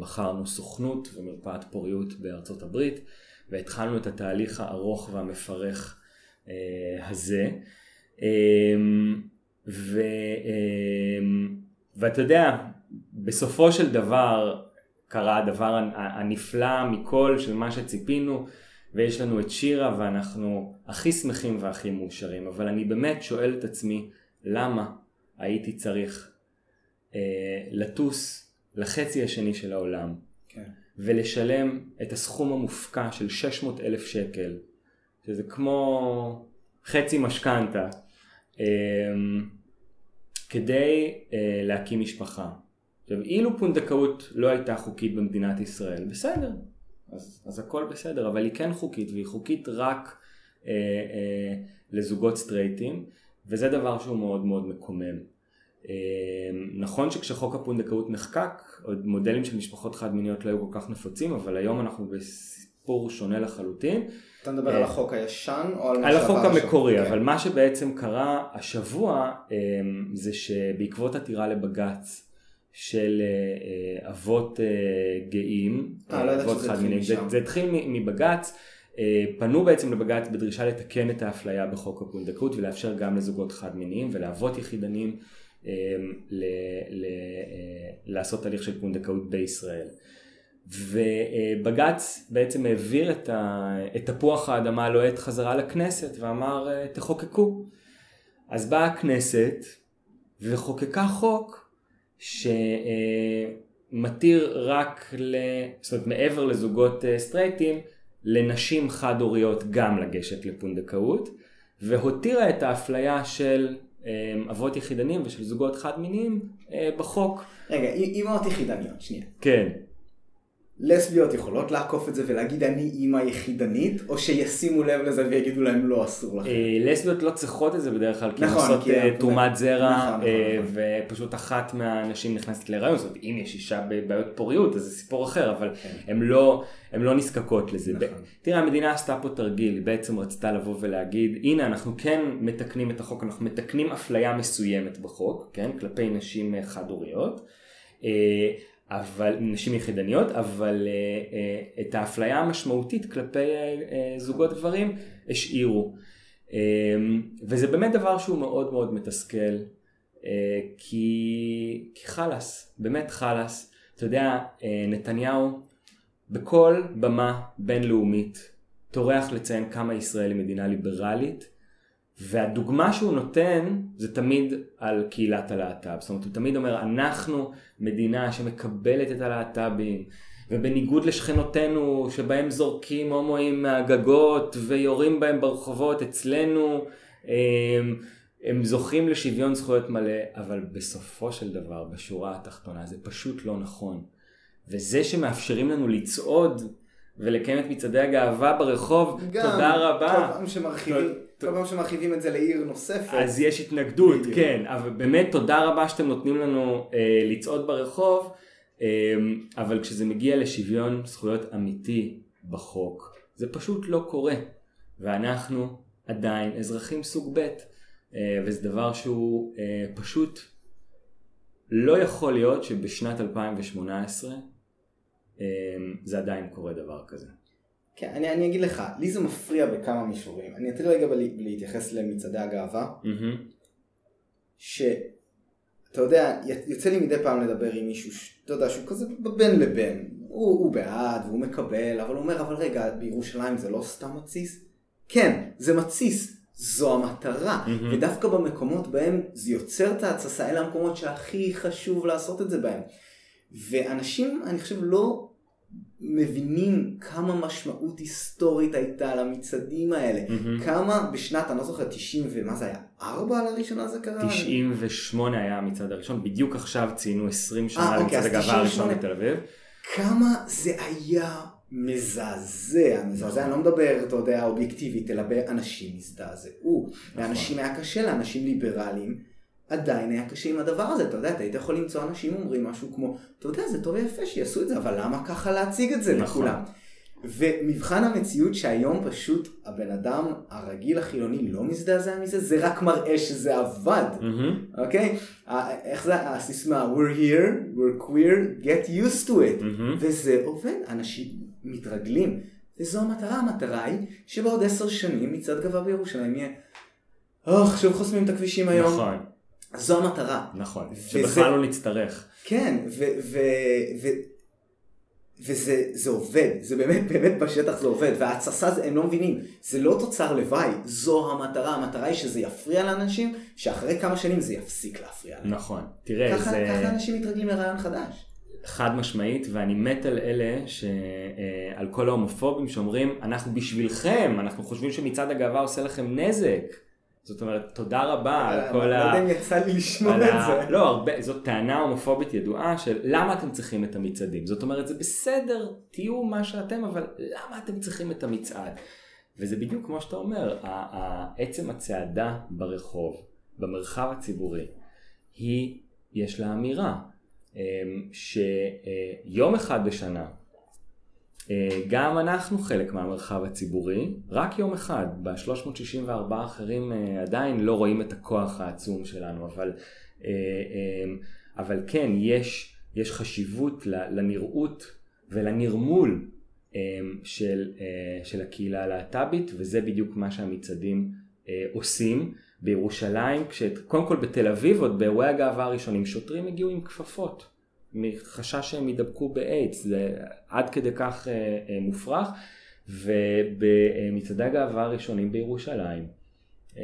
בחרנו סוכנות ומרפאת פוריות בארצות הברית, והתחלנו את התהליך הארוך והמפרך הזה. ו, אמ, ואתה יודע, בסופו של דבר קרה הדבר הנפלא מכל של מה שציפינו, ויש לנו את שירה ואנחנו הכי שמחים והכי מאושרים, אבל אני באמת שואל את עצמי, למה הייתי צריך אה, לטוס לחצי השני של העולם, כן. ולשלם את הסכום המופקע של 600 אלף שקל, שזה כמו חצי משכנתה. אה, כדי uh, להקים משפחה. עכשיו, אילו פונדקאות לא הייתה חוקית במדינת ישראל, בסדר, אז, אז הכל בסדר, אבל היא כן חוקית, והיא חוקית רק uh, uh, לזוגות סטרייטים, וזה דבר שהוא מאוד מאוד מקומם. Uh, נכון שכשחוק הפונדקאות נחקק, עוד מודלים של משפחות חד מיניות לא היו כל כך נפוצים, אבל היום אנחנו בסיפור שונה לחלוטין. אתה מדבר על החוק הישן או על מה על החוק המקורי, השבוע? אבל מה שבעצם קרה השבוע אמ, זה שבעקבות עתירה לבג"ץ של אה, אה, אבות אה, גאים, לא אבות חד מיניים, זה, זה התחיל מבג"ץ, פנו בעצם לבג"ץ בדרישה לתקן את האפליה בחוק הפונדקאות ולאפשר גם לזוגות חד מיניים ולאבות יחידנים ל, ל, לעשות תהליך של פונדקאות בישראל. ובג"ץ בעצם העביר את, ה, את תפוח האדמה הלוהט חזרה לכנסת ואמר תחוקקו. אז באה הכנסת וחוקקה חוק שמתיר רק, ל... זאת אומרת מעבר לזוגות אה, סטרייטים, לנשים חד הוריות גם לגשת לפונדקאות, והותירה את האפליה של אה, אבות יחידנים ושל זוגות חד מיניים אה, בחוק. רגע, אימהות יחידניות, שנייה. כן. לסביות יכולות לעקוף את זה ולהגיד אני אימא יחידנית, או שישימו לב לזה ויגידו להם לא אסור לכם. אה, לסביות לא צריכות את זה בדרך כלל, כי הן נכון, עושות אה, תרומת זרע, נכון, אה, נכון, ופשוט אחת מהנשים נכנסת להיריון, זאת אומרת אם יש אישה בבעיות פוריות אז זה סיפור אחר, אבל כן. הן לא, לא נזקקות לזה. תראה המדינה עשתה פה תרגיל, היא בעצם רצתה לבוא ולהגיד הנה אנחנו כן מתקנים את החוק, אנחנו מתקנים אפליה מסוימת בחוק, כן, כלפי נשים חד הוריות. אבל נשים יחידניות, אבל uh, uh, את האפליה המשמעותית כלפי uh, uh, זוגות גברים השאירו. Um, וזה באמת דבר שהוא מאוד מאוד מתסכל, uh, כי, כי חלאס, באמת חלאס. אתה יודע, uh, נתניהו בכל במה בינלאומית טורח לציין כמה ישראל היא מדינה ליברלית, והדוגמה שהוא נותן זה תמיד על קהילת הלהט"ב. זאת אומרת, הוא תמיד אומר, אנחנו מדינה שמקבלת את הלהט"בים, ובניגוד לשכנותינו שבהם זורקים הומואים מהגגות ויורים בהם ברחובות, אצלנו הם, הם זוכים לשוויון זכויות מלא, אבל בסופו של דבר, בשורה התחתונה, זה פשוט לא נכון. וזה שמאפשרים לנו לצעוד ולקיים את מצעדי הגאווה ברחוב, גם, תודה רבה. פעם שמרחיבים. כל פעם שמרחיבים את זה לעיר נוספת. אז יש התנגדות, כן, אבל באמת תודה רבה שאתם נותנים לנו אה, לצעוד ברחוב, אה, אבל כשזה מגיע לשוויון זכויות אמיתי בחוק, זה פשוט לא קורה, ואנחנו עדיין אזרחים סוג ב', אה, וזה דבר שהוא אה, פשוט לא יכול להיות שבשנת 2018 אה, זה עדיין קורה דבר כזה. כן, אני, אני אגיד לך, לי זה מפריע בכמה מישורים. אני אתחיל רגע להתייחס למצעדי הגאווה, mm-hmm. שאתה יודע, יוצא לי מדי פעם לדבר עם מישהו, אתה יודע, שהוא כזה בין לבין. הוא, הוא בעד והוא מקבל, אבל הוא אומר, אבל רגע, בירושלים זה לא סתם מתסיס? כן, זה מתסיס. זו המטרה, mm-hmm. ודווקא במקומות בהם זה יוצר את ההתססה, אלה המקומות שהכי חשוב לעשות את זה בהם. ואנשים, אני חושב, לא מבינים כמה משמעות היסטורית הייתה למצעדים האלה. מהמם. כמה בשנת, אני לא זוכר, 90 ומה זה היה? 4 לראשונה זה קרה? 98 היה המצעד הראשון, בדיוק עכשיו ציינו 20 שנה אוקיי, למצעד אז הגאווה הראשון 98. בתל אביב. כמה זה היה מזעזע, מזעזע, אני לא מדבר, אתה יודע, אובייקטיבית, אלא באנשים הזדעזעו. לאנשים היה קשה, לאנשים ליברליים, עדיין היה קשה עם הדבר הזה, אתה יודע, אתה היית יכול למצוא אנשים אומרים משהו כמו, אתה יודע, זה טוב ויפה שיעשו את זה, אבל למה ככה להציג את זה נכון. לכולם? ומבחן המציאות שהיום פשוט הבן אדם הרגיל החילוני לא מזדעזע מזה, זה רק מראה שזה עבד. אוקיי? ה- איך זה הסיסמה? We're here, we're queer, get used to it. מהמם. וזה עובד, אנשים מתרגלים. וזו המטרה, המטרה היא שבעוד עשר שנים מצעד גאווה בירושלים יהיה, אוח, שוב חוסמים את הכבישים היום. נכון, זו המטרה. נכון. וזה- שבכלל לא נצטרך. כן, ו... ו, ו וזה זה עובד, זה באמת באמת בשטח זה עובד, וההתססה הם לא מבינים, זה לא תוצר לוואי, זו המטרה, המטרה היא שזה יפריע לאנשים, שאחרי כמה שנים זה יפסיק להפריע להם. נכון. תראה, ככה, זה... ככה אנשים מתרגלים לרעיון חדש. חד משמעית, ואני מת על אלה, ש... אה, על כל ההומופובים שאומרים, אנחנו בשבילכם, אנחנו חושבים שמצעד הגאווה עושה לכם נזק. זאת אומרת, תודה רבה על אני כל לא ה... יודע אם יצא לי לשמוע את. זה. לא, הרבה, זאת טענה הומופובית ידועה של למה אתם צריכים את המצעדים. זאת אומרת, זה בסדר, תהיו מה שאתם, אבל למה אתם צריכים את המצעד? וזה בדיוק כמו שאתה אומר, עצם הצעדה ברחוב, במרחב הציבורי, היא, יש לה אמירה, אמ, שיום אחד בשנה, אה, גם אנחנו חלק מהמרחב הציבורי, רק יום אחד, ב-364 האחרים אה, עדיין לא רואים את הכוח העצום שלנו, אבל, אה, אה, אבל כן, יש, יש חשיבות לנראות ולנרמול אה, של, אה, של הקהילה הלהט"בית, וזה בדיוק מה שהמצעדים אה, עושים. בירושלים, כשאת, קודם כל בתל אביב, עוד באירועי הגאווה הראשונים, שוטרים הגיעו עם כפפות. מחשש שהם יידבקו באיידס, זה עד כדי כך אה, אה, מופרך. ובמצעדי הגאווה הראשונים בירושלים אה,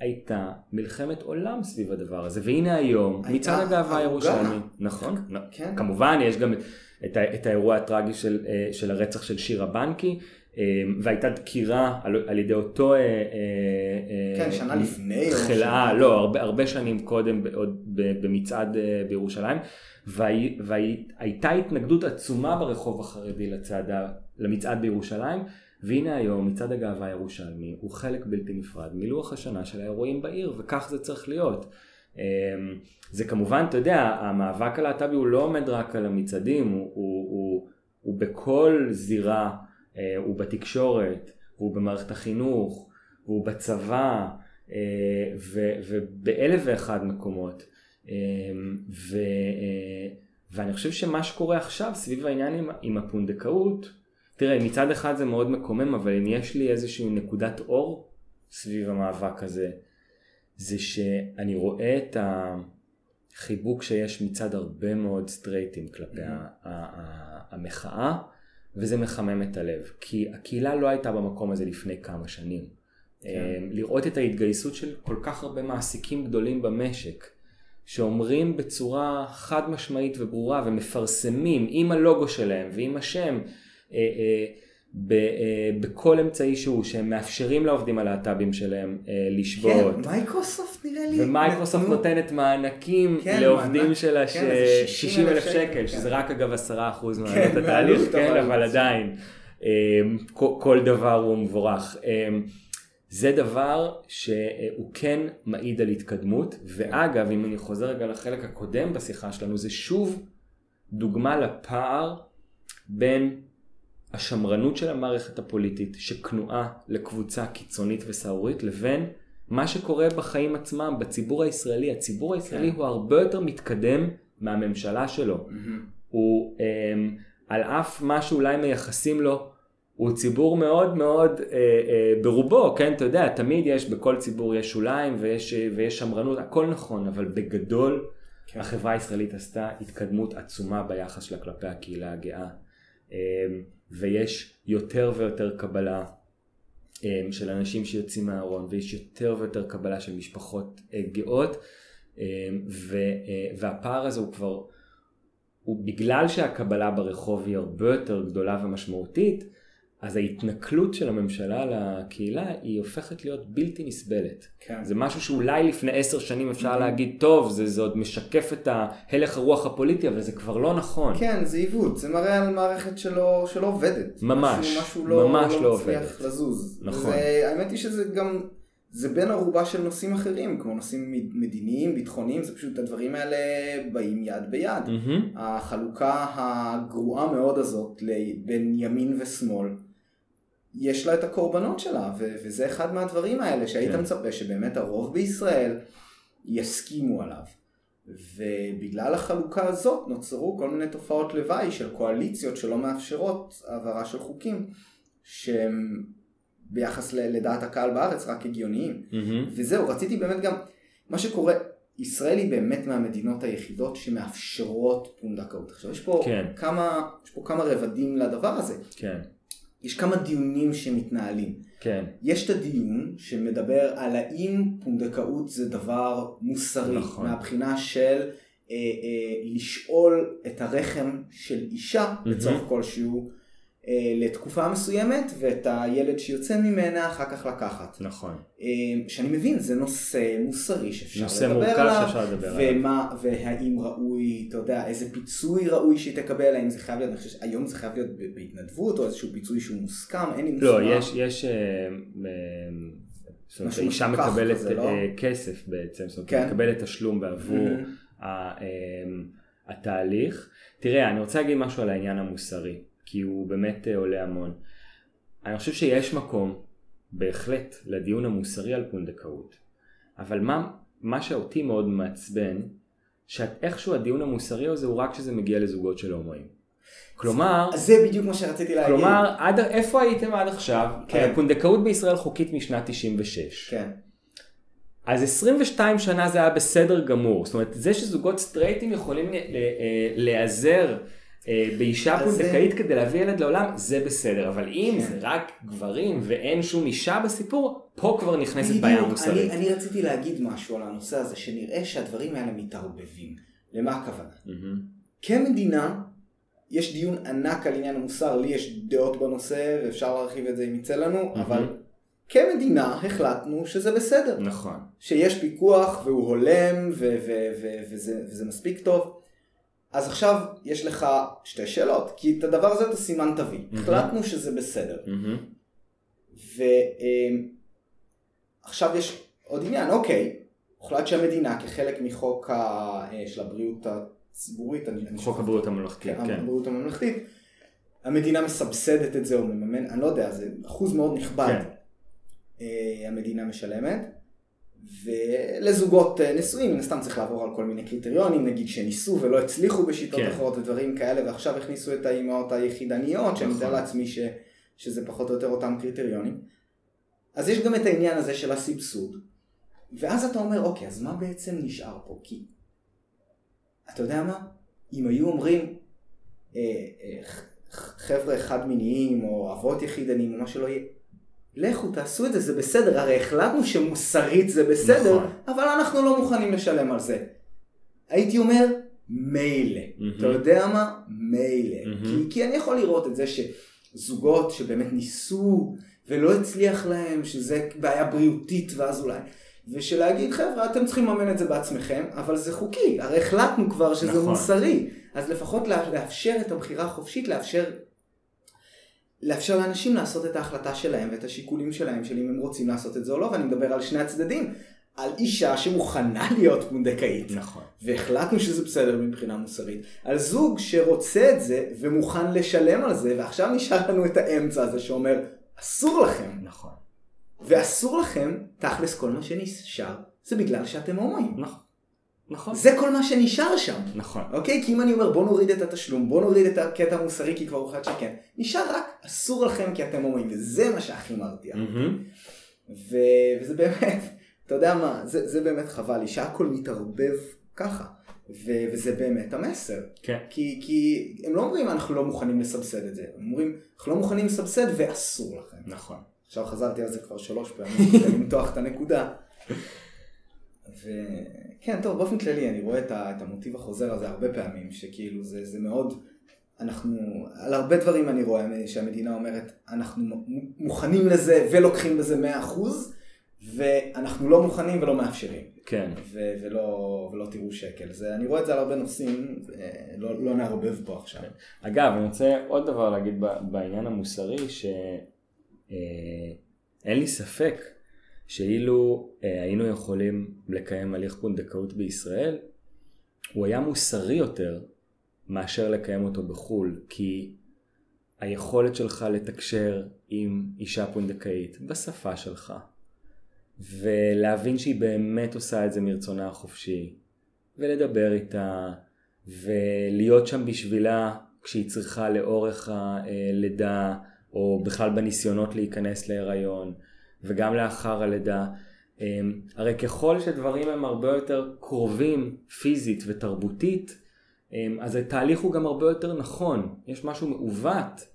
הייתה מלחמת עולם סביב הדבר הזה, והנה היום, מצעד הגאווה. הירושלמי, נכון, כן. כמובן יש גם את, את, האירוע הטרגי של, אה, של הרצח של שירה בנקי, והייתה דקירה על, על ידי אותו... אה, אה, כן, אה, שנה לפני. חלאה, לא, הרבה, הרבה שנים קודם עוד במצעד בירושלים, והי- והייתה התנגדות עצומה ברחוב החרדי לצעדה, למצעד בירושלים, והנה היום מצעד הגאווה הירושלמי הוא חלק בלתי נפרד מלוח השנה של האירועים בעיר, וכך זה צריך להיות. אה, זה כמובן, אתה יודע, המאבק הלהט"בי הוא לא עומד רק על המצעדים, הוא, הוא, הוא, הוא בכל זירה, הוא בתקשורת, הוא במערכת החינוך, הוא בצבא, אה, ו- ובאלף ואחד מקומות. אה, ו- אה, ואני חושב שמה שקורה עכשיו סביב העניין עם, עם הפונדקאות, תראה, מצד אחד זה מאוד מקומם, אבל אם יש לי איזושהי נקודת אור סביב המאבק הזה, זה שאני רואה את החיבוק שיש מצד הרבה מאוד סטרייטים כלפי ה- המחאה, וזה מחמם את הלב, כי הקהילה לא הייתה במקום הזה לפני כמה שנים. כן. אה, לראות את ההתגייסות של כל כך הרבה מעסיקים גדולים במשק, שאומרים בצורה חד משמעית וברורה ומפרסמים עם הלוגו שלהם ועם השם אה, אה, ב, אה, בכל אמצעי שהוא, שהם מאפשרים לעובדים הלהט"בים שלהם אה, לשבות. כן, מייקרוסופט נראה לי. ומייקרוסופט נתנו- נותנת מענקים כן, לעובדים מענק. שלה כן, איזה 60 אלף שקל, כן. שזה רק אגב 10 אחוז כן, מעלות התהליך, מעלות, כן, אבל- עדיין, אה, כל- דבר הוא מבורך. אה, זה דבר שהוא כן מעיד על התקדמות, ואגב, אם אני חוזר רגע לחלק הקודם בשיחה שלנו, זה שוב דוגמה לפער בין השמרנות של המערכת הפוליטית שכנועה לקבוצה קיצונית וסהרורית לבין מה שקורה בחיים עצמם, בציבור הישראלי. הציבור הישראלי כן. הוא הרבה יותר מתקדם מהממשלה שלו. מהמם. הוא אמ, על אף מה שאולי מייחסים לו, הוא ציבור מאוד מאוד אה, אה, ברובו, כן, אתה יודע, תמיד יש, בכל ציבור יש שוליים ויש, אה, ויש שמרנות, הכל נכון, אבל בגדול כן. החברה הישראלית עשתה התקדמות עצומה ביחס שלה כלפי הקהילה הגאה, אמ, ויש יותר ויותר קבלה אמ, של אנשים שיוצאים מהארון, ויש יותר ויותר קבלה של משפחות אה, גאות, אמ, ו- אה, והפער הזה הוא כבר, הוא בגלל שהקבלה ברחוב היא הרבה יותר גדולה ומשמעותית, אז ההתנכלות של הממשלה לקהילה היא הופכת להיות בלתי נסבלת. כן. זה משהו שאולי לפני עשר שנים אפשר להגיד, טוב, זה, זה עוד משקף את הלך הרוח הפוליטי, אבל זה כבר לא נכון. כן, זה עיוות, זה מראה על מערכת שלא, שלא עובדת. ממש, משהו, משהו לא, ממש לא, לא מצליח עובדת. לזוז. נכון. וזה, האמת היא שזה גם, זה בין ערובה של נושאים אחרים, כמו נושאים מדיניים, ביטחוניים, זה פשוט הדברים האלה באים יד ביד. מהמם. החלוקה הגרועה מאוד הזאת בין ימין ושמאל, יש לה את הקורבנות שלה, ו- וזה אחד מהדברים האלה שהיית כן. מצפה שבאמת הרוב בישראל יסכימו עליו. ובגלל החלוקה הזאת נוצרו כל מיני תופעות לוואי של קואליציות שלא מאפשרות העברה של חוקים שהם ביחס ל- לדעת הקהל בארץ רק הגיוניים. מהמם. וזהו, רציתי באמת גם, מה שקורה, ישראל היא באמת מהמדינות היחידות שמאפשרות פונדקאות. עכשיו יש פה, כן. כמה, יש פה כמה רבדים לדבר הזה. כן, יש כמה דיונים שמתנהלים. כן, יש את הדיון שמדבר על האם פונדקאות זה דבר מוסרי, נכון. מהבחינה של אה, אה, לשאול את הרחם של אישה לצורך כלשהו לתקופה מסוימת ואת הילד שיוצא ממנה אחר כך לקחת. נכון. אה, שאני מבין, זה נושא מוסרי שאפשר נושא לדבר מורכב עליו, שאפשר לדבר עליו. ומה, והאם ראוי, אתה יודע, איזה פיצוי ראוי שהיא תקבל, האם זה חייב להיות, אני חושב שהיום זה חייב להיות בהתנדבות, או איזשהו פיצוי שהוא מוסכם, אין לי מושג. לא, יש, יש, אה, אה, זאת אומרת, האישה מקבלת כזה, לא? אה, כסף בעצם, זאת אומרת, כן. מקבלת תשלום בעבור Mhm. ה- אה, התהליך. תראה, אני רוצה להגיד משהו על העניין המוסרי, כי הוא באמת אה, עולה המון. אני חושב שיש מקום, בהחלט, לדיון המוסרי על פונדקאות, אבל מה, מה שאותי מאוד מעצבן, שאיכשהו הדיון המוסרי הזה הוא רק כשזה מגיע לזוגות של הומואים. כלומר, זה בדיוק מה שרציתי להגיד. כלומר, עד, איפה הייתם עד עכשיו? כן. הפונדקאות בישראל חוקית משנת 96. כן. אז 22 שנה זה היה בסדר גמור. זאת אומרת, זה שזוגות סטרייטים יכולים ל- ל- אה, להיעזר אה, באישה אז זה- פונדקאית כדי להביא ילד לעולם, זה בסדר. אבל אם כן. זה רק גברים ואין שום אישה בסיפור, פה כבר נכנסת בעיה אני, מוסרית. אני רציתי להגיד משהו על הנושא הזה, שנראה שהדברים האלה מתערבבים. למה הכוונה? מהמם. כמדינה, יש דיון ענק על עניין המוסר, לי יש דעות בנושא, ואפשר להרחיב את זה אם יצא לנו, אבל כמדינה החלטנו שזה בסדר. נכון. שיש פיקוח והוא הולם ו- ו- ו- וזה, וזה מספיק טוב. אז עכשיו יש לך שתי שאלות, כי את הדבר הזה אתה סימן תביא. מהמם. החלטנו שזה בסדר. מהמם. ועכשיו יש עוד עניין, אוקיי, הוחלט שהמדינה כחלק מחוק ה... אה, של הבריאות הציבורית, אני- חוק הבריאות הממלכתי, כן, כן. הבריאות הממלכתית, המדינה מסבסדת את זה או מממן, אני לא יודע, זה אחוז מאוד נכבד כן. אה, המדינה משלמת. ולזוגות אה, נשואים מן הסתם צריך לעבור על כל מיני קריטריונים, נגיד שניסו ולא הצליחו בשיטות כן. אחרות ודברים כאלה, ועכשיו הכניסו את האימהות היחידניות, שאני מתאר. לעצמי ש, שזה פחות או יותר אותם קריטריונים. אז יש גם את העניין הזה של הסבסוד, ואז אתה אומר, אוקיי, אז מה בעצם נשאר פה? כי, אתה יודע מה? אם היו אומרים, אה, אה, חבר'ה חד מיניים, או אבות יחידניים, או מה שלא יהיה, לכו תעשו את זה, זה בסדר, הרי החלטנו שמוסרית זה בסדר, נכון. אבל אנחנו לא מוכנים לשלם על זה. הייתי אומר, מילא. מהמם. אתה יודע מה? מילא. מהמם. כי, כי אני יכול לראות את זה שזוגות שבאמת ניסו ולא הצליח להם, שזה בעיה בריאותית ואז אולי. ושלהגיד חבר'ה אתם צריכים לממן את זה בעצמכם אבל זה חוקי הרי החלטנו כבר שזה נכון. מוסרי אז לפחות לאפשר את הבחירה החופשית לאפשר לאפשר לאנשים לעשות את ההחלטה שלהם ואת השיקולים שלהם של אם הם רוצים לעשות את זה או לא ואני מדבר על שני הצדדים על אישה שמוכנה להיות פונדקאית נכון. והחלטנו שזה בסדר מבחינה מוסרית, על זוג שרוצה את זה ומוכן לשלם על זה, ועכשיו נשאר לנו את האמצע הזה שאומר, אסור לכם, נכון. ואסור לכם, תכלס כל מה שנשאר, זה בגלל שאתם הומואים. נכון. נכון. זה כל מה שנשאר שם. נכון. אוקיי? כי אם אני אומר בוא נוריד את התשלום, בוא נוריד את הקטע המוסרי כי כבר הוחלט שכן, נשאר רק אסור לכם כי אתם הומואים, וזה מה שהכי מרתיע. מהמם. ו... וזה באמת, אתה יודע מה, זה, זה באמת חבל לי שהכל מתערבב ככה, ו... וזה באמת המסר. כן. כי, כי הם לא אומרים אנחנו לא מוכנים לסבסד את זה, הם אומרים אנחנו לא מוכנים לסבסד ואסור לכם. נכון. עכשיו חזרתי על זה כבר שלוש פעמים כדי למתוח את הנקודה. וכן, טוב, באופן כללי אני רואה את, ה... את המוטיב החוזר הזה הרבה פעמים, שכאילו זה, זה מאוד, אנחנו, על הרבה דברים אני רואה שהמדינה אומרת, אנחנו מוכנים לזה ולוקחים בזה 100%, ואנחנו לא מוכנים ולא מאפשרים. כן. ו- ולא, ולא תראו שקל. זה, אני רואה את זה על הרבה נושאים, לא, לא נערבב פה עכשיו. כן. אגב, אני רוצה עוד דבר להגיד בעניין המוסרי, שאין אה, לי ספק שאילו אה, היינו יכולים לקיים הליך פונדקאות בישראל, הוא היה מוסרי יותר מאשר לקיים אותו בחו"ל, כי היכולת שלך לתקשר עם אישה פונדקאית בשפה שלך, ולהבין שהיא באמת עושה את זה מרצונה החופשי, ולדבר איתה, ולהיות שם בשבילה כשהיא צריכה לאורך הלידה, או בכלל בניסיונות להיכנס להיריון, וגם לאחר הלידה. אמ, הרי ככל שדברים הם הרבה יותר קרובים פיזית ותרבותית, אמ, אז התהליך הוא גם הרבה יותר נכון. יש משהו מעוות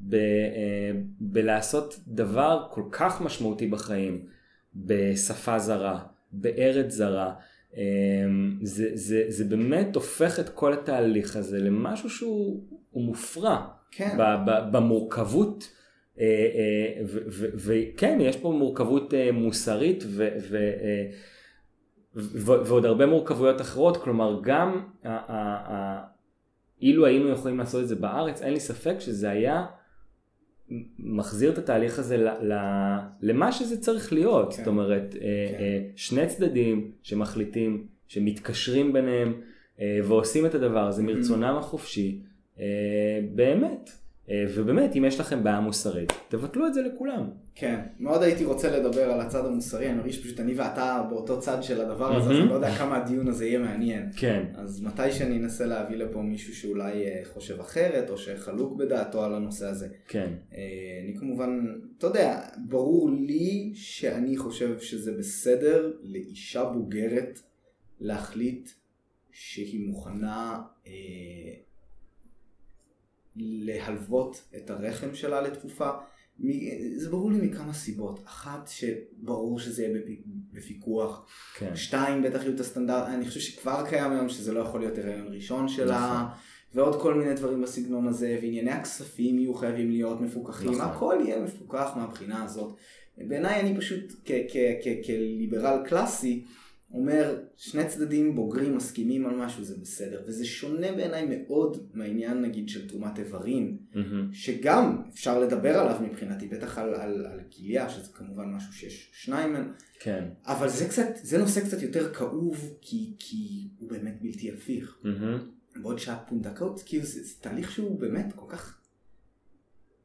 ב, אה, בלעשות דבר כל כך משמעותי בחיים, בשפה זרה, בארץ זרה. אמ, זה, זה, זה באמת הופך את כל התהליך הזה למשהו שהוא מופרע כן. במורכבות. אה, אה, וכן, יש פה מורכבות אה, מוסרית ועוד הרבה מורכבויות אחרות, כלומר גם אילו היינו יכולים לעשות את זה בארץ, אין לי ספק שזה היה מחזיר את התהליך הזה למה שזה צריך להיות, כן. זאת אומרת, כן. שני צדדים שמחליטים, שמתקשרים ביניהם ועושים את הדבר הזה מרצונם החופשי, באמת. אה, ובאמת, אם יש לכם בעיה מוסרית, תבטלו את זה לכולם. כן, מאוד הייתי רוצה לדבר על הצד המוסרי, אני מרגיש פשוט אני ואתה באותו צד של הדבר הזה, אז אני לא יודע כמה הדיון הזה יהיה מעניין. כן. אז מתי שאני אנסה להביא לפה מישהו שאולי אה, חושב אחרת, או שחלוק בדעתו על הנושא הזה. כן. אה, אני כמובן, אתה יודע, ברור לי שאני חושב שזה בסדר לאישה בוגרת להחליט שהיא מוכנה... להלוות את הרחם שלה לתקופה. זה ברור לי מכמה סיבות. אחת, שברור שזה יהיה בפיקוח. כן. שתיים, בטח יהיו את הסטנדרט, אני חושב שכבר קיים היום שזה לא יכול להיות הריון ראשון שלה. נכון. ועוד כל מיני דברים בסגנון הזה, וענייני הכספים יהיו חייבים להיות מפוקחים. נכון. הכל יהיה מפוקח מהבחינה הזאת. בעיניי אני פשוט כליברל קלאסי, אומר שני צדדים בוגרים מסכימים על משהו זה בסדר וזה שונה בעיניי מאוד מהעניין נגיד של תרומת איברים mm-hmm. שגם אפשר לדבר עליו מבחינתי בטח על, על, על כליה שזה כמובן משהו שיש שניים מהם כן. אבל זה קצת זה נושא קצת יותר כאוב כי, כי הוא באמת בלתי הפיך mm-hmm. בעוד שהפונדקאות כאילו זה, זה תהליך שהוא באמת כל כך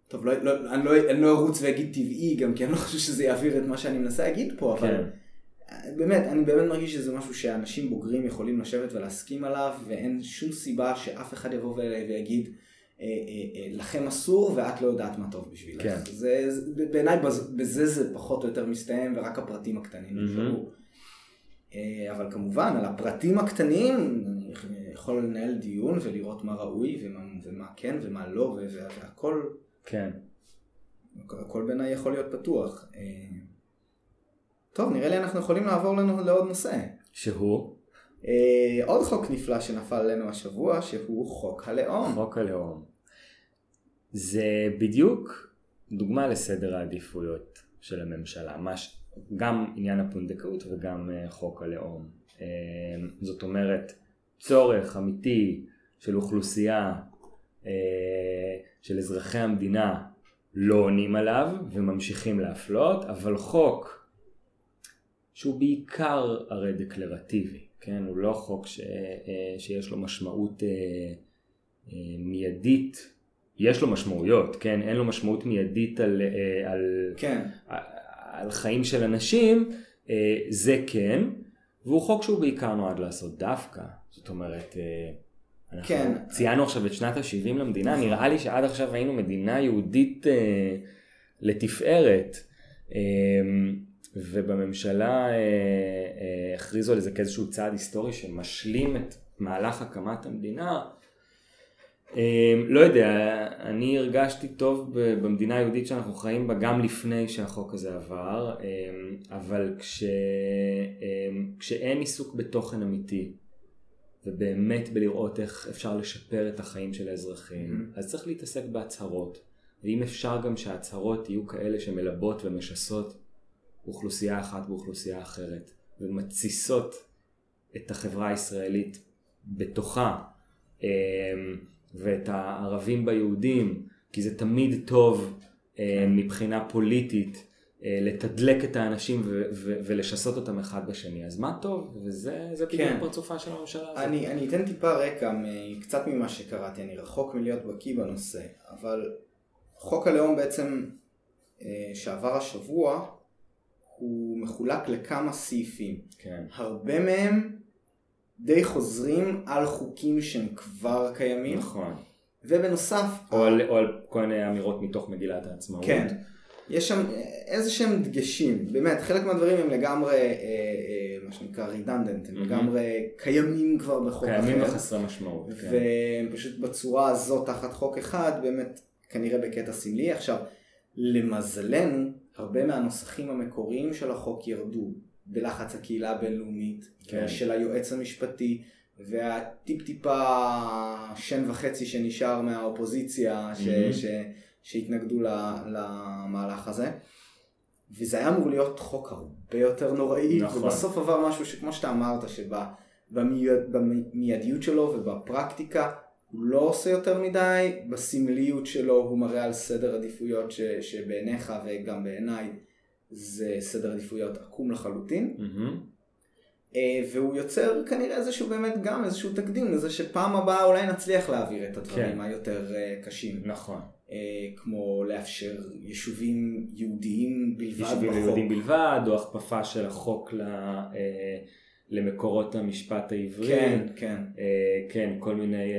טוב לא, לא, אני, לא, אני לא ארוץ ואגיד טבעי גם כי אני לא חושב שזה יעביר את מה שאני מנסה להגיד פה אבל כן. באמת, אני באמת מרגיש שזה משהו שאנשים בוגרים יכולים לשבת ולהסכים עליו, ואין שום סיבה שאף אחד יבוא ויגיד, אה, אה, אה, לכם אסור ואת לא יודעת מה טוב בשבילך. כן. זה, זה, בעיניי בזה זה פחות או יותר מסתיים, ורק הפרטים הקטנים נשארו. Mm-hmm. אבל כמובן, על הפרטים הקטנים, אני יכול לנהל דיון ולראות מה ראוי ומה, ומה כן ומה לא, והכל... כן. הכל בעיניי יכול להיות פתוח. טוב, נראה לי אנחנו יכולים לעבור לנו לעוד נושא. שהוא? אה, עוד חוק נפלא שנפל עלינו השבוע, שהוא חוק הלאום. חוק הלאום. זה בדיוק דוגמה לסדר העדיפויות של הממשלה. מש... גם עניין הפונדקאות וגם uh, חוק הלאום. Uh, זאת אומרת, צורך אמיתי של אוכלוסייה, uh, של אזרחי המדינה, לא עונים עליו וממשיכים להפלות, אבל חוק שהוא בעיקר הרי דקלרטיבי, כן? הוא לא חוק ש, אה, שיש לו משמעות אה, אה, מיידית, יש לו משמעויות, כן? אין לו משמעות מיידית על, על, כן. על, חיים של אנשים, זה כן, והוא חוק שהוא בעיקר נועד לעשות דווקא, זאת אומרת, אנחנו כן. ציינו עכשיו את שנת ה-70 למדינה, נכון. נראה לי שעד עכשיו היינו מדינה יהודית לתפארת. ובממשלה אה, אה, הכריזו על זה כאיזשהו צעד היסטורי שמשלים את מהלך הקמת המדינה. אמ, לא יודע, אני הרגשתי טוב במדינה היהודית שאנחנו חיים בה גם לפני שהחוק הזה עבר, אבל כש, כשאין עיסוק בתוכן אמיתי ובאמת בלראות איך אפשר לשפר את החיים של האזרחים, mm-hmm. אז צריך להתעסק בהצהרות. ואם אפשר גם שההצהרות יהיו כאלה שמלבות ומשסות אוכלוסייה אחת באוכלוסייה אחרת, ומתסיסות את החברה הישראלית בתוכה. ואת הערבים ביהודים, כי זה תמיד טוב אה, מבחינה פוליטית אה, לתדלק את האנשים ו- ו- ולשסות אותם אחד בשני. אז מה טוב, וזה בדיוק כן. פרצופה של הממשלה הזאת. אני, אני אתן טיפה רקע, קצת ממה שקראתי, אני רחוק מלהיות בקיא בנושא, אבל חוק הלאום בעצם אה, שעבר השבוע, הוא מחולק לכמה סעיפים. כן. הרבה מהם די חוזרים על חוקים שהם כבר קיימים. נכון. ובנוסף... או על, או על כל מיני אמירות מתוך מגילת העצמאות. כן. יש שם איזה שהם דגשים, באמת, חלק מהדברים הם לגמרי, אה, אה, מה שנקרא רידנדנט, הם mm-hmm. לגמרי קיימים כבר בחוק קיימים אחר. קיימים וחסרי משמעות. כן. והם פשוט בצורה הזאת תחת חוק אחד, באמת, כנראה בקטע סמלי. עכשיו, למזלנו, הרבה מהנוסחים המקוריים של החוק ירדו. בלחץ הקהילה הבינלאומית, כן. של היועץ המשפטי, והטיפ טיפה שן וחצי שנשאר מהאופוזיציה ש, mm-hmm. ש, שהתנגדו למהלך הזה. וזה היה אמור להיות חוק הרבה יותר נוראי, נכון. ובסוף עבר משהו שכמו שאתה אמרת, שבמיידיות שלו ובפרקטיקה הוא לא עושה יותר מדי, בסמליות שלו הוא מראה על סדר עדיפויות ש, שבעיניך וגם בעיניי זה סדר עדיפויות עקום לחלוטין. Mm-hmm. והוא יוצר כנראה איזשהו באמת גם איזשהו תקדים לזה שפעם הבאה אולי נצליח להעביר את הדברים כן. היותר אה, קשים. נכון. אה, כמו לאפשר יישובים יהודיים בלבד יישובים בחוק. יהודיים בלבד, או הכפפה של החוק ל... למקורות המשפט העברי. כן, כן. כן, כל מיני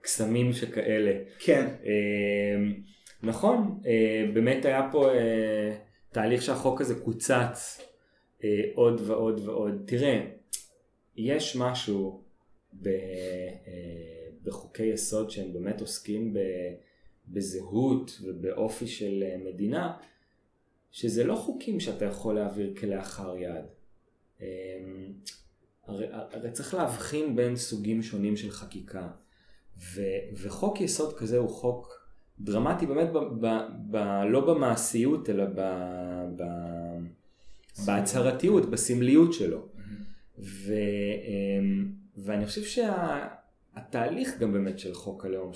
קסמים שכאלה. כן. נכון, באמת היה פה... תהליך שהחוק הזה קוצץ אה, עוד ועוד ועוד. תראה, יש משהו ב, אה, בחוקי יסוד שהם באמת עוסקים ב, בזהות ובאופי של אה, מדינה, שזה לא חוקים שאתה יכול להעביר כלאחר יד. אה, הרי, צריך להבחין בין סוגים שונים של חקיקה. ו, וחוק יסוד כזה הוא חוק דרמטי באמת ב, ב, ב, לא במעשיות אלא ב, ב, בהצהרתיות, בסמליות שלו. ו, אמ, ואני חושב שהתהליך שה, גם באמת של חוק הלאום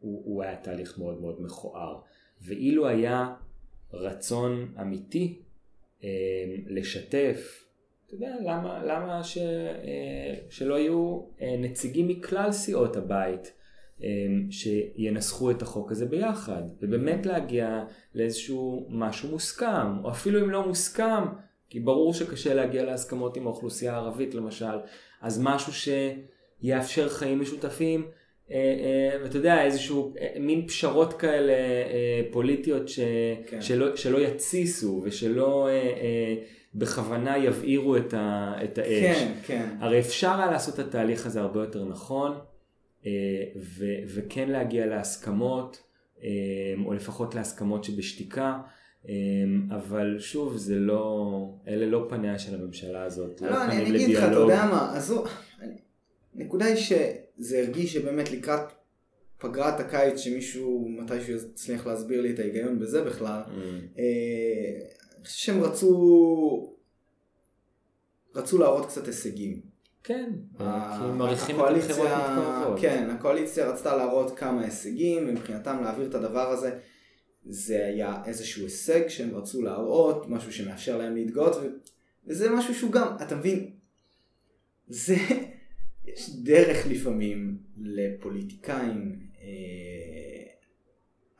הוא, הוא היה תהליך מאוד מאוד מכוער. ואילו היה רצון אמיתי אמ, לשתף, אתה יודע, למה, למה ש, אה, שלא יהיו אה, נציגים מכלל סיעות הבית אמ, שינסחו את החוק הזה ביחד, ובאמת להגיע לאיזשהו משהו מוסכם, או אפילו אם לא מוסכם, כי ברור שקשה להגיע להסכמות עם האוכלוסייה הערבית למשל, אז משהו שיאפשר חיים משותפים, אה, אה, ואתה יודע, איזשהו אה, מין פשרות כאלה פוליטיות ש, כן. שלא, שלא יתסיסו ושלא בכוונה יבעירו את, ה, את האש. כן, כן. הרי אפשר היה לעשות את התהליך הזה הרבה יותר נכון. אה, ו- וכן להגיע להסכמות, אה, או לפחות להסכמות שבשתיקה. אה, אבל שוב, זה לא, אלה לא פניה של הממשלה הזאת, לא, לא אני, אני אגיד לך, אתה יודע מה, עזוב, הנקודה היא שזה הרגיש שבאמת לקראת פגרת הקיץ, שמישהו מתישהו יצליח להסביר לי את ההיגיון בזה בכלל, mm. אני חושב שהם רצו, רצו להראות קצת הישגים. כן, כי הם מעריכים את הבחירות מתקרבות. כן, הקואליציה רצתה להראות כמה הישגים, ומבחינתם להעביר את הדבר הזה, זה היה איזשהו הישג שהם רצו להראות, משהו שמאפשר להם להתגאות, וזה משהו שהוא גם, אתה מבין, זה, יש דרך לפעמים לפוליטיקאים, אה,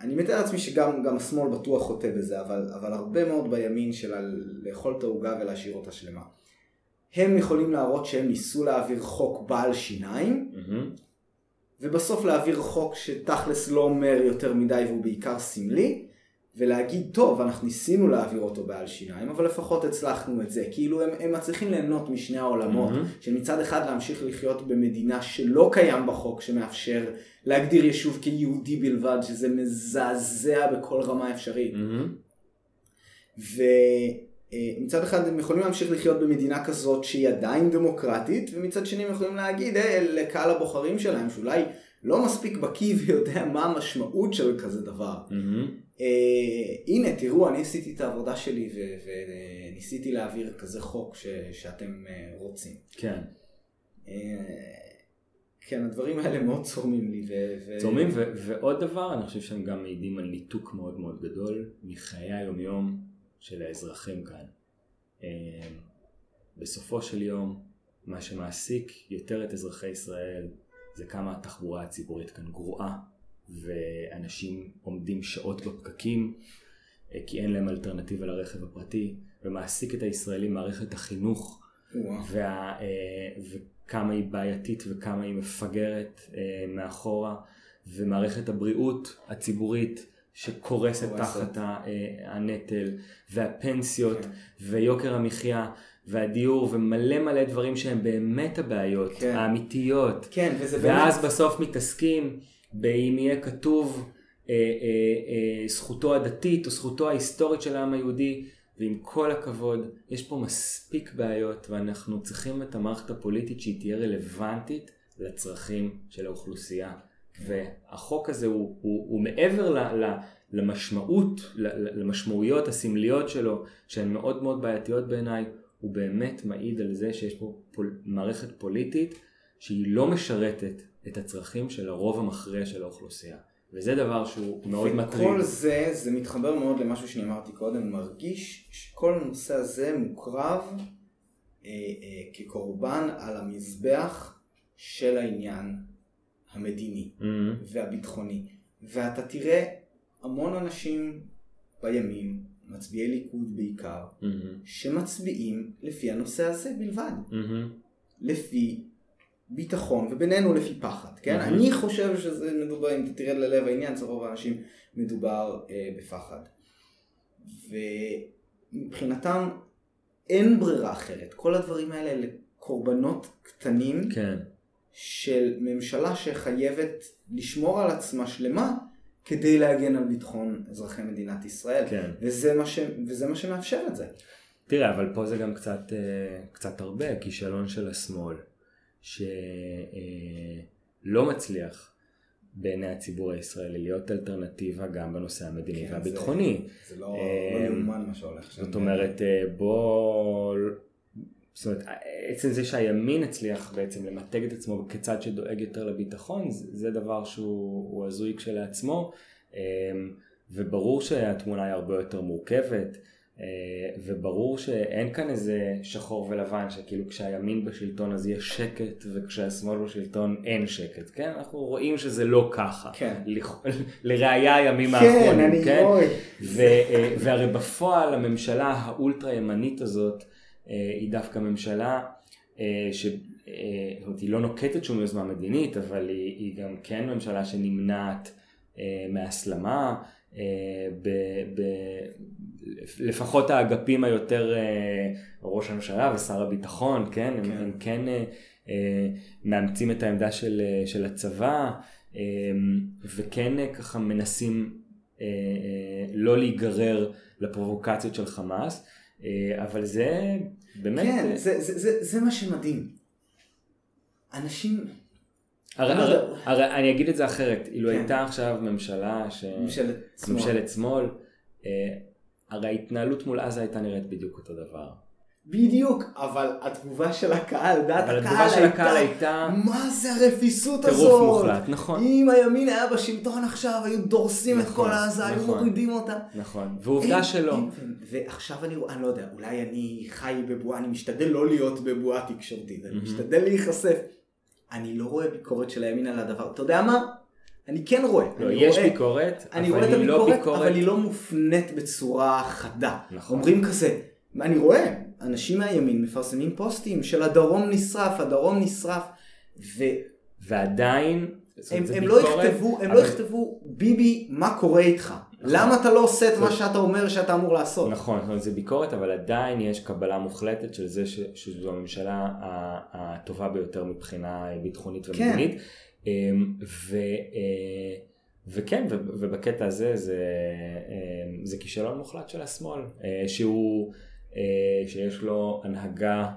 אני מתאר לעצמי שגם השמאל בטוח חוטא בזה, אבל, אבל הרבה מאוד בימין של לאכול את העוגה ולהשאיר אותה שלמה. הם יכולים להראות שהם ניסו להעביר חוק בעל שיניים, mm-hmm. ובסוף להעביר חוק שתכלס לא אומר יותר מדי והוא בעיקר סמלי, ולהגיד, טוב, אנחנו ניסינו להעביר אותו בעל שיניים, אבל לפחות הצלחנו את זה. כאילו הם, הם מצליחים ליהנות משני העולמות, mm-hmm. שמצד אחד להמשיך לחיות במדינה שלא קיים בחוק שמאפשר להגדיר יישוב כיהודי בלבד, שזה מזעזע בכל רמה אפשרית. Mm-hmm. ומצד אחד הם יכולים להמשיך לחיות במדינה כזאת שהיא עדיין דמוקרטית, ומצד שני הם יכולים להגיד hey, לקהל הבוחרים שלהם שאולי לא מספיק בקיא ויודע מה המשמעות של כזה דבר. Mm-hmm. אה, הנה, תראו, אני עשיתי את העבודה שלי וניסיתי להעביר כזה חוק ש, שאתם אה, רוצים. כן. אה, כן, הדברים האלה מאוד צורמים לי. ו... צורמים, ו... ועוד דבר, אני חושב שהם גם מעידים על ניתוק מאוד מאוד גדול מחיי היומיום של האזרחים כאן. בסופו של יום, מה שמעסיק יותר את אזרחי ישראל זה כמה התחבורה הציבורית כאן גרועה, ואנשים עומדים שעות בפקקים אה, כי אין להם אלטרנטיבה לרכב הפרטי, ומעסיק את הישראלים מערכת החינוך, וה, אה, וכמה היא בעייתית וכמה היא מפגרת אה, מאחורה, ומערכת הבריאות הציבורית שקורסת תחת הנטל, והפנסיות, כן. ויוקר המחיה. והדיור ומלא מלא דברים שהם באמת הבעיות כן. האמיתיות. כן, וזה ואז באמת... בסוף מתעסקים באם יהיה כתוב אה, אה, אה, זכותו הדתית או זכותו ההיסטורית של העם היהודי, ועם כל הכבוד, יש פה מספיק בעיות ואנחנו צריכים את המערכת הפוליטית שהיא תהיה רלוונטית לצרכים של האוכלוסייה. והחוק הזה הוא, הוא, הוא מעבר ל, ל, למשמעות, למשמעויות הסמליות שלו, שהן מאוד מאוד בעייתיות בעיניי, הוא באמת מעיד על זה שיש פה פול, מערכת פוליטית שהיא לא משרתת את הצרכים של הרוב המכריע של האוכלוסייה. וזה דבר שהוא מאוד מטריד. וכל זה, זה מתחבר מאוד למשהו שאני אמרתי קודם, מרגיש שכל הנושא הזה מוקרב אה, אה, כקורבן על המזבח של העניין המדיני mm-hmm. והביטחוני. ואתה תראה המון אנשים בימין, מצביעי ליכוד בעיקר, mm-hmm. שמצביעים לפי הנושא הזה בלבד. Mm-hmm. לפי ביטחון, ובינינו לפי פחד, כן? Mm-hmm. אני חושב שזה מדובר, אם תרד ללב העניין, אצל רוב האנשים מדובר אה, בפחד. ומבחינתם אין ברירה אחרת. כל הדברים האלה אלה קורבנות קטנים כן. של ממשלה שחייבת לשמור על עצמה שלמה כדי להגן על ביטחון אזרחי מדינת ישראל. כן. וזה מה, ש... וזה מה שמאפשר את זה. תראה, אבל פה זה גם קצת, אה, קצת הרבה כישלון של השמאל. שלא מצליח בעיני הציבור הישראלי להיות אלטרנטיבה גם בנושא המדיני כן, והביטחוני. זה, זה לא, לא יאומן מה שהולך שם. זאת אומרת, אה, בוא... זאת אומרת, עצם זה שהימין הצליח בעצם למתג את עצמו כצד שדואג יותר לביטחון, זה דבר שהוא הזוי כשלעצמו, אה, וברור שהתמונה היא הרבה יותר מורכבת. אה, וברור שאין כאן איזה שחור ולבן שכאילו כשהימין בשלטון אז יש שקט וכשהשמאל בשלטון אין שקט, כן? אנחנו רואים שזה לא ככה. כן. לראיה הימים כן, האחרונים, אני כן? רואה. אה, והרי בפועל הממשלה האולטרה ימנית הזאת אה, היא דווקא ממשלה ש... זאת אומרת, היא לא נוקטת שום יוזמה מדינית, אבל היא, היא גם כן ממשלה שנמנעת מהסלמה. ב, ב, לפחות האגפים היותר אה, ראש הממשלה ושר הביטחון, כן, כן. הם, הם כן אה, אה, מאמצים את העמדה של, של הצבא וכן ככה מנסים לא להיגרר לפרובוקציות של חמאס, אבל זה באמת... כן, זה, זה, זה, זה מה שמדהים. אנשים... הרי, הרי, הרי אני אגיד את זה אחרת, אילו כן. הייתה עכשיו ממשלה, ש... ממשלת שמאל, ממשלת שמאל הרי ההתנהלות מול עזה הייתה נראית בדיוק אותו דבר. בדיוק, אבל התגובה של הקהל, דעת הקהל, התגובה של הקהל הייתה... מה זה הרפיסות הזאת? טירוף מוחלט, נכון. אם הימין היה בשלטון עכשיו, היו דורסים נכון, את כל עזה, נכון, היו מורידים אותה. נכון, ועובדה אין, שלא. אין, ועכשיו אני, אני לא יודע, אולי אני חי בבועה, אני משתדל לא להיות בבועה תקשורתית, אני משתדל להיחשף. אני לא רואה ביקורת של הימין על הדבר, אתה יודע מה? אני כן רואה. לא, אני יש רואה, ביקורת, אני אבל היא לא ביקורת, אבל היא לא מופנית בצורה חדה. נכון. אומרים כזה, אני רואה, אנשים מהימין מפרסמים פוסטים של הדרום נשרף, הדרום נשרף, ו... ועדיין, הם, הם, לא יכתבו, הם לא אבל... לא יכתבו, ביבי, מה קורה איתך? למה אתה לא עושה את מה שאתה אומר שאתה אמור לעשות? נכון, זאת אומרת, זה ביקורת, אבל עדיין יש קבלה מוחלטת של זה ש, שזו הממשלה הטובה ביותר מבחינה ביטחונית כן. ומדינית. אמ, ו, אה, וכן, ובקטע הזה זה, אמ, זה כישלון מוחלט של השמאל, אה, שהוא, אה, שיש לו הנהגה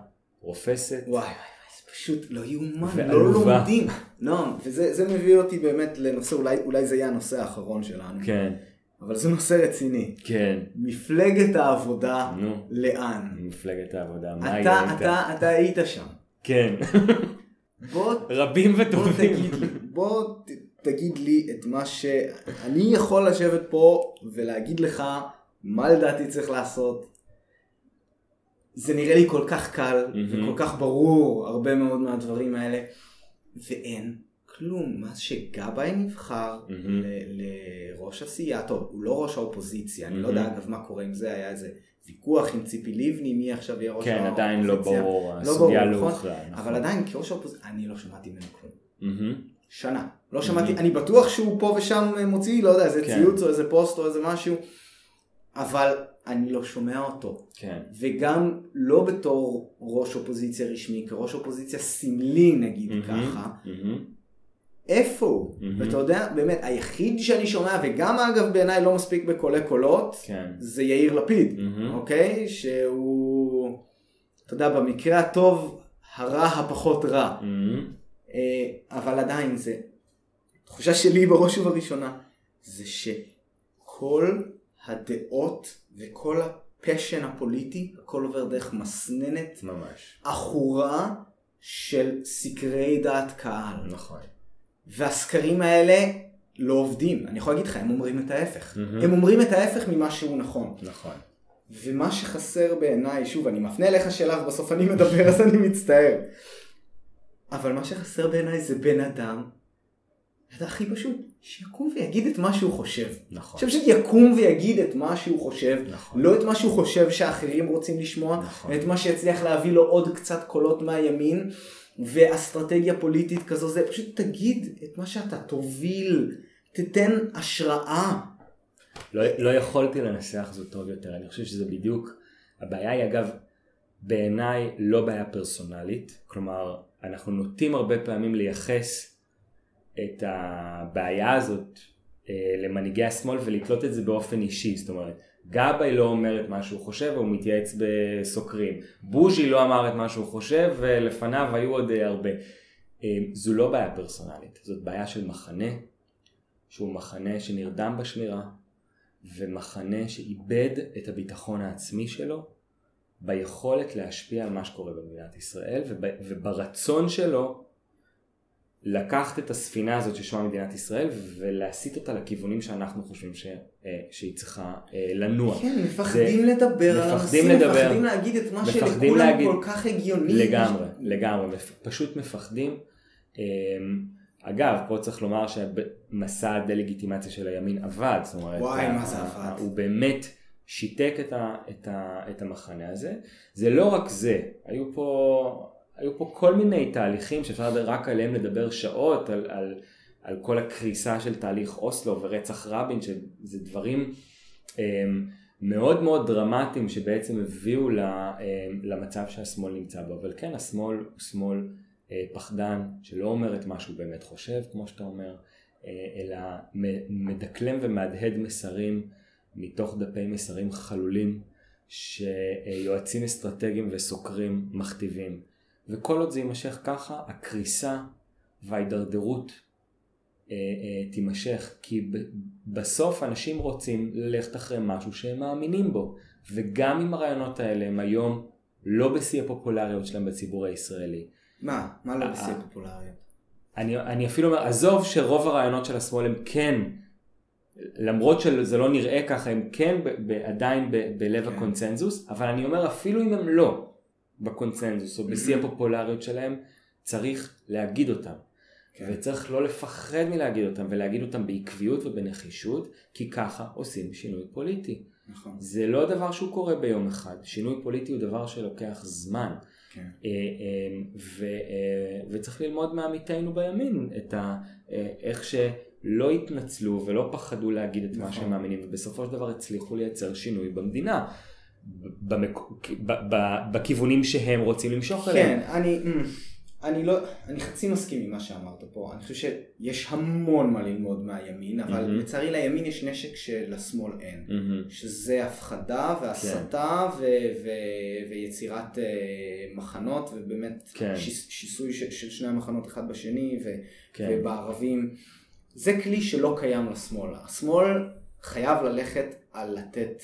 רופסת. וואי וואי זה פשוט לא יאומן, לא. לומדים. נועם, וזה זה מביא אותי באמת לנושא, אולי, אולי זה יהיה הנושא האחרון שלנו. כן, אבל זה נושא רציני. כן, מפלגת העבודה, נו, לאן? מפלגת העבודה, מה אתה, יהיה איתה? אתה, אתה היית שם. כן, בוא, רבים וטובים. בוא תגיד לי את מה שאני יכול לשבת פה ולהגיד לך מה לדעתי צריך לעשות. זה נראה לי כל כך קל מהמם. וכל כך ברור הרבה מאוד מהדברים האלה ואין כלום. מאז שגבאי נבחר מהמם. ל- לראש הסיעה, טוב הוא לא ראש האופוזיציה, אני לא. יודע אגב מה קורה עם זה, היה איזה ויכוח עם ציפי לבני מי עכשיו יהיה ראש כן, האופוזיציה. עדיין לא ברור, לא הסוגיה לא נכון? הוכרעה. נכון. אבל עדיין כראש האופוזיציה אני לא שמעתי ממנו כלום. שנה. לא שמעתי, אני בטוח שהוא פה ושם מוציא, לא יודע, איזה כן. ציוץ או איזה פוסט או איזה משהו, אבל אני לא שומע אותו. כן. וגם לא בתור ראש אופוזיציה רשמי, כראש אופוזיציה סמלי נגיד. ככה. איפה הוא? מהמם. ואתה יודע, באמת, היחיד שאני שומע, וגם אגב בעיניי לא מספיק בקולי קולות, כן. זה יאיר לפיד, מהמם. אוקיי? שהוא, אתה יודע, במקרה הטוב, הרע הפחות רע. מהמם. אה, אבל עדיין זה, התחושה שלי בראש ובראשונה, זה שכל הדעות וכל הפשן הפוליטי, הכל עובר דרך מסננת ממש. עכורה של סקרי דעת קהל. נכון. והסקרים האלה לא עובדים. אני יכול להגיד לך, הם אומרים את ההפך. מהמם. הם אומרים את ההפך ממה שהוא נכון. נכון. ומה שחסר בעיניי, שוב, אני מפנה אליך שאלה ובסוף אני מדבר אז אני מצטער. אבל מה שחסר בעיניי זה בן אדם, זה הכי פשוט, שיקום ויגיד את מה שהוא חושב. נכון. שפשוט יקום ויגיד את מה שהוא חושב, נכון. לא את מה שהוא חושב שאחרים רוצים לשמוע, נכון. את מה שיצליח להביא לו עוד קצת קולות מהימין, ואסטרטגיה פוליטית כזו, זה פשוט תגיד את מה שאתה תוביל, תתן השראה. לא, לא יכולתי לנסח זאת טוב יותר, אני חושב שזה בדיוק, הבעיה היא אגב, בעיניי לא בעיה פרסונלית, כלומר, אנחנו נוטים הרבה פעמים לייחס את הבעיה הזאת אה, למנהיגי השמאל ולתלות את זה באופן אישי, זאת אומרת, גבאי לא אומר את מה שהוא חושב והוא מתייעץ בסוקרים, בוז'י לא אמר את מה שהוא חושב ולפניו היו עוד אה, הרבה. אה, זו לא בעיה פרסונלית, זאת בעיה של מחנה, שהוא מחנה שנרדם בשמירה, ומחנה שאיבד את הביטחון העצמי שלו ביכולת להשפיע על מה שקורה במדינת ישראל וב, וברצון שלו לקחת את הספינה הזאת ששמה מדינת ישראל ולהסיט אותה לכיוונים שאנחנו חושבים ש, אה, שהיא צריכה אה, לנוע. כן, מפחדים לדבר על הנושאים. מפחדים להגיד את מה שלכולם להגיד- כל כך הגיוני. לגמרי, לגמרי, מפ- פשוט מפחדים. אמ, אגב, פה צריך לומר שמסע הדה-לגיטימציה של הימין עבד, זאת אומרת, וואי, מה זה עבד. הוא באמת שיתק את, ה, את, ה, את המחנה הזה. זה לא רק זה, היו פה, היו פה כל מיני תהליכים שאפשר רק עליהם לדבר שעות, על, על, על כל הקריסה של תהליך אוסלו ורצח רבין, שזה דברים אמ, מאוד מאוד דרמטיים שבעצם הביאו אמ, למצב שהשמאל נמצא בו. אבל כן, השמאל הוא שמאל אה, פחדן, שלא אומר את מה שהוא באמת חושב, כמו שאתה אומר, אה, אלא מדקלם ומהדהד מסרים מתוך דפי מסרים חלולים שיועצים אסטרטגיים וסוקרים מכתיבים. וכל עוד זה יימשך ככה, הקריסה וההידרדרות אה, אה, תימשך, כי ב- בסוף אנשים רוצים ללכת אחרי משהו שהם מאמינים בו, וגם אם הרעיונות האלה הם היום לא בשיא הפופולריות שלהם בציבור הישראלי. מה? מה לא אה, בשיא אה. הפופולריות? אני, אני אפילו אומר, עזוב שרוב הרעיונות של השמאל הם כן, למרות שזה לא נראה ככה, הם כן ב, ב, עדיין ב, בלב כן. הקונצנזוס, אבל אני אומר אפילו אם הם לא בקונצנזוס או בשיא Mhm. הפופולריות שלהם, צריך להגיד אותם. כן. וצריך לא לפחד מלהגיד אותם ולהגיד אותם בעקביות ובנחישות, כי ככה עושים שינוי פוליטי. נכון. זה לא דבר שהוא קורה ביום אחד, שינוי פוליטי הוא דבר שלוקח זמן. כן. אה, אה, ו, אה, וצריך ללמוד מעמיתינו בימין את ה, אה, איך לא התנצלו ולא פחדו להגיד את מה נכון. שהם מאמינים, ובסופו של דבר הצליחו לייצר שינוי במדינה. במק... ב... ב... בכיוונים שהם רוצים למשוך אליהם. כן, אני, אמ, אני לא, אני חצי מסכים עם מה שאמרת פה, אני חושב שיש המון מה ללמוד מהימין, אבל מהמם. לצערי לימין יש נשק שלשמאל אין, מהמם. שזה הפחדה והסתה כן. ו- ו- ויצירת אה, מחנות, ובאמת כן. שיס- שיסוי של, של שני המחנות אחד בשני, ו- כן. ובערבים, זה כלי שלא קיים לשמאל, השמאל חייב ללכת על לתת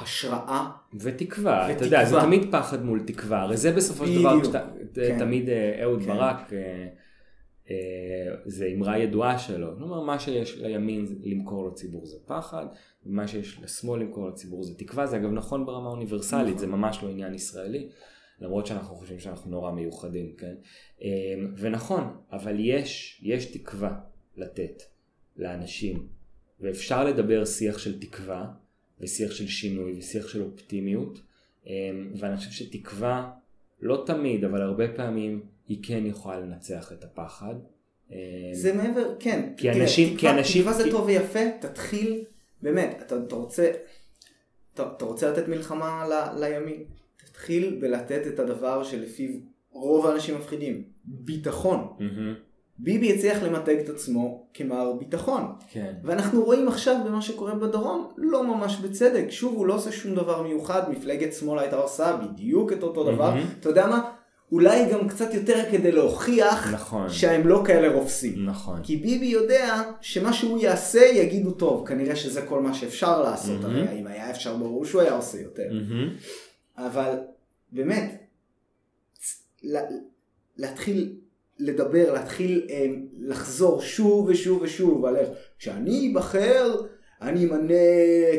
השראה ותקווה, אתה ותקווה. יודע, זה תמיד פחד מול תקווה, הרי זה בסופו של דבר. כשאתה- כן. תמיד אה, אהוד כן. ברק, אה, אה, זה אמרה ידועה שלו, כלומר מה שיש לימין למכור לציבור זה פחד, ומה שיש לשמאל למכור לציבור זה תקווה, זה אגב נכון ברמה אוניברסלית, נכון. זה ממש לא עניין ישראלי, למרות שאנחנו חושבים שאנחנו נורא מיוחדים, כן? אה, ונכון, אבל יש, יש תקווה לתת לאנשים, ואפשר לדבר שיח של תקווה, ושיח של שינוי, ושיח של אופטימיות, אה, ואני חושב שתקווה, לא תמיד, אבל הרבה פעמים, היא כן יכולה לנצח את הפחד. אה, זה מעבר, כן. כי תראה, אנשים- תקווה, כי אנשים- תקווה זה טוב ויפה, תתחיל, באמת, אתה, אתה רוצה, אתה, אתה רוצה לתת מלחמה ל, לימין, תתחיל בלתת את הדבר שלפיו רוב האנשים מפחידים, ביטחון. מהמם, ביבי הצליח למתג את עצמו כמר ביטחון. כן. ואנחנו רואים עכשיו במה שקורה בדרום, לא ממש בצדק. שוב, הוא לא עושה שום דבר מיוחד, מפלגת שמאל הייתה עושה בדיוק את אותו דבר. מהמם. אתה יודע מה? אולי גם קצת יותר כדי להוכיח נכון. שהם לא כאלה רופסים. נכון. כי ביבי יודע שמה שהוא יעשה יגידו טוב, כנראה שזה כל מה שאפשר לעשות, מהמם. הרי אם היה אפשר ברור שהוא היה עושה יותר. מהמם, אבל באמת, לה- להתחיל לדבר, להתחיל אה, לחזור שוב ושוב ושוב על איך כשאני אבחר, אני אמנה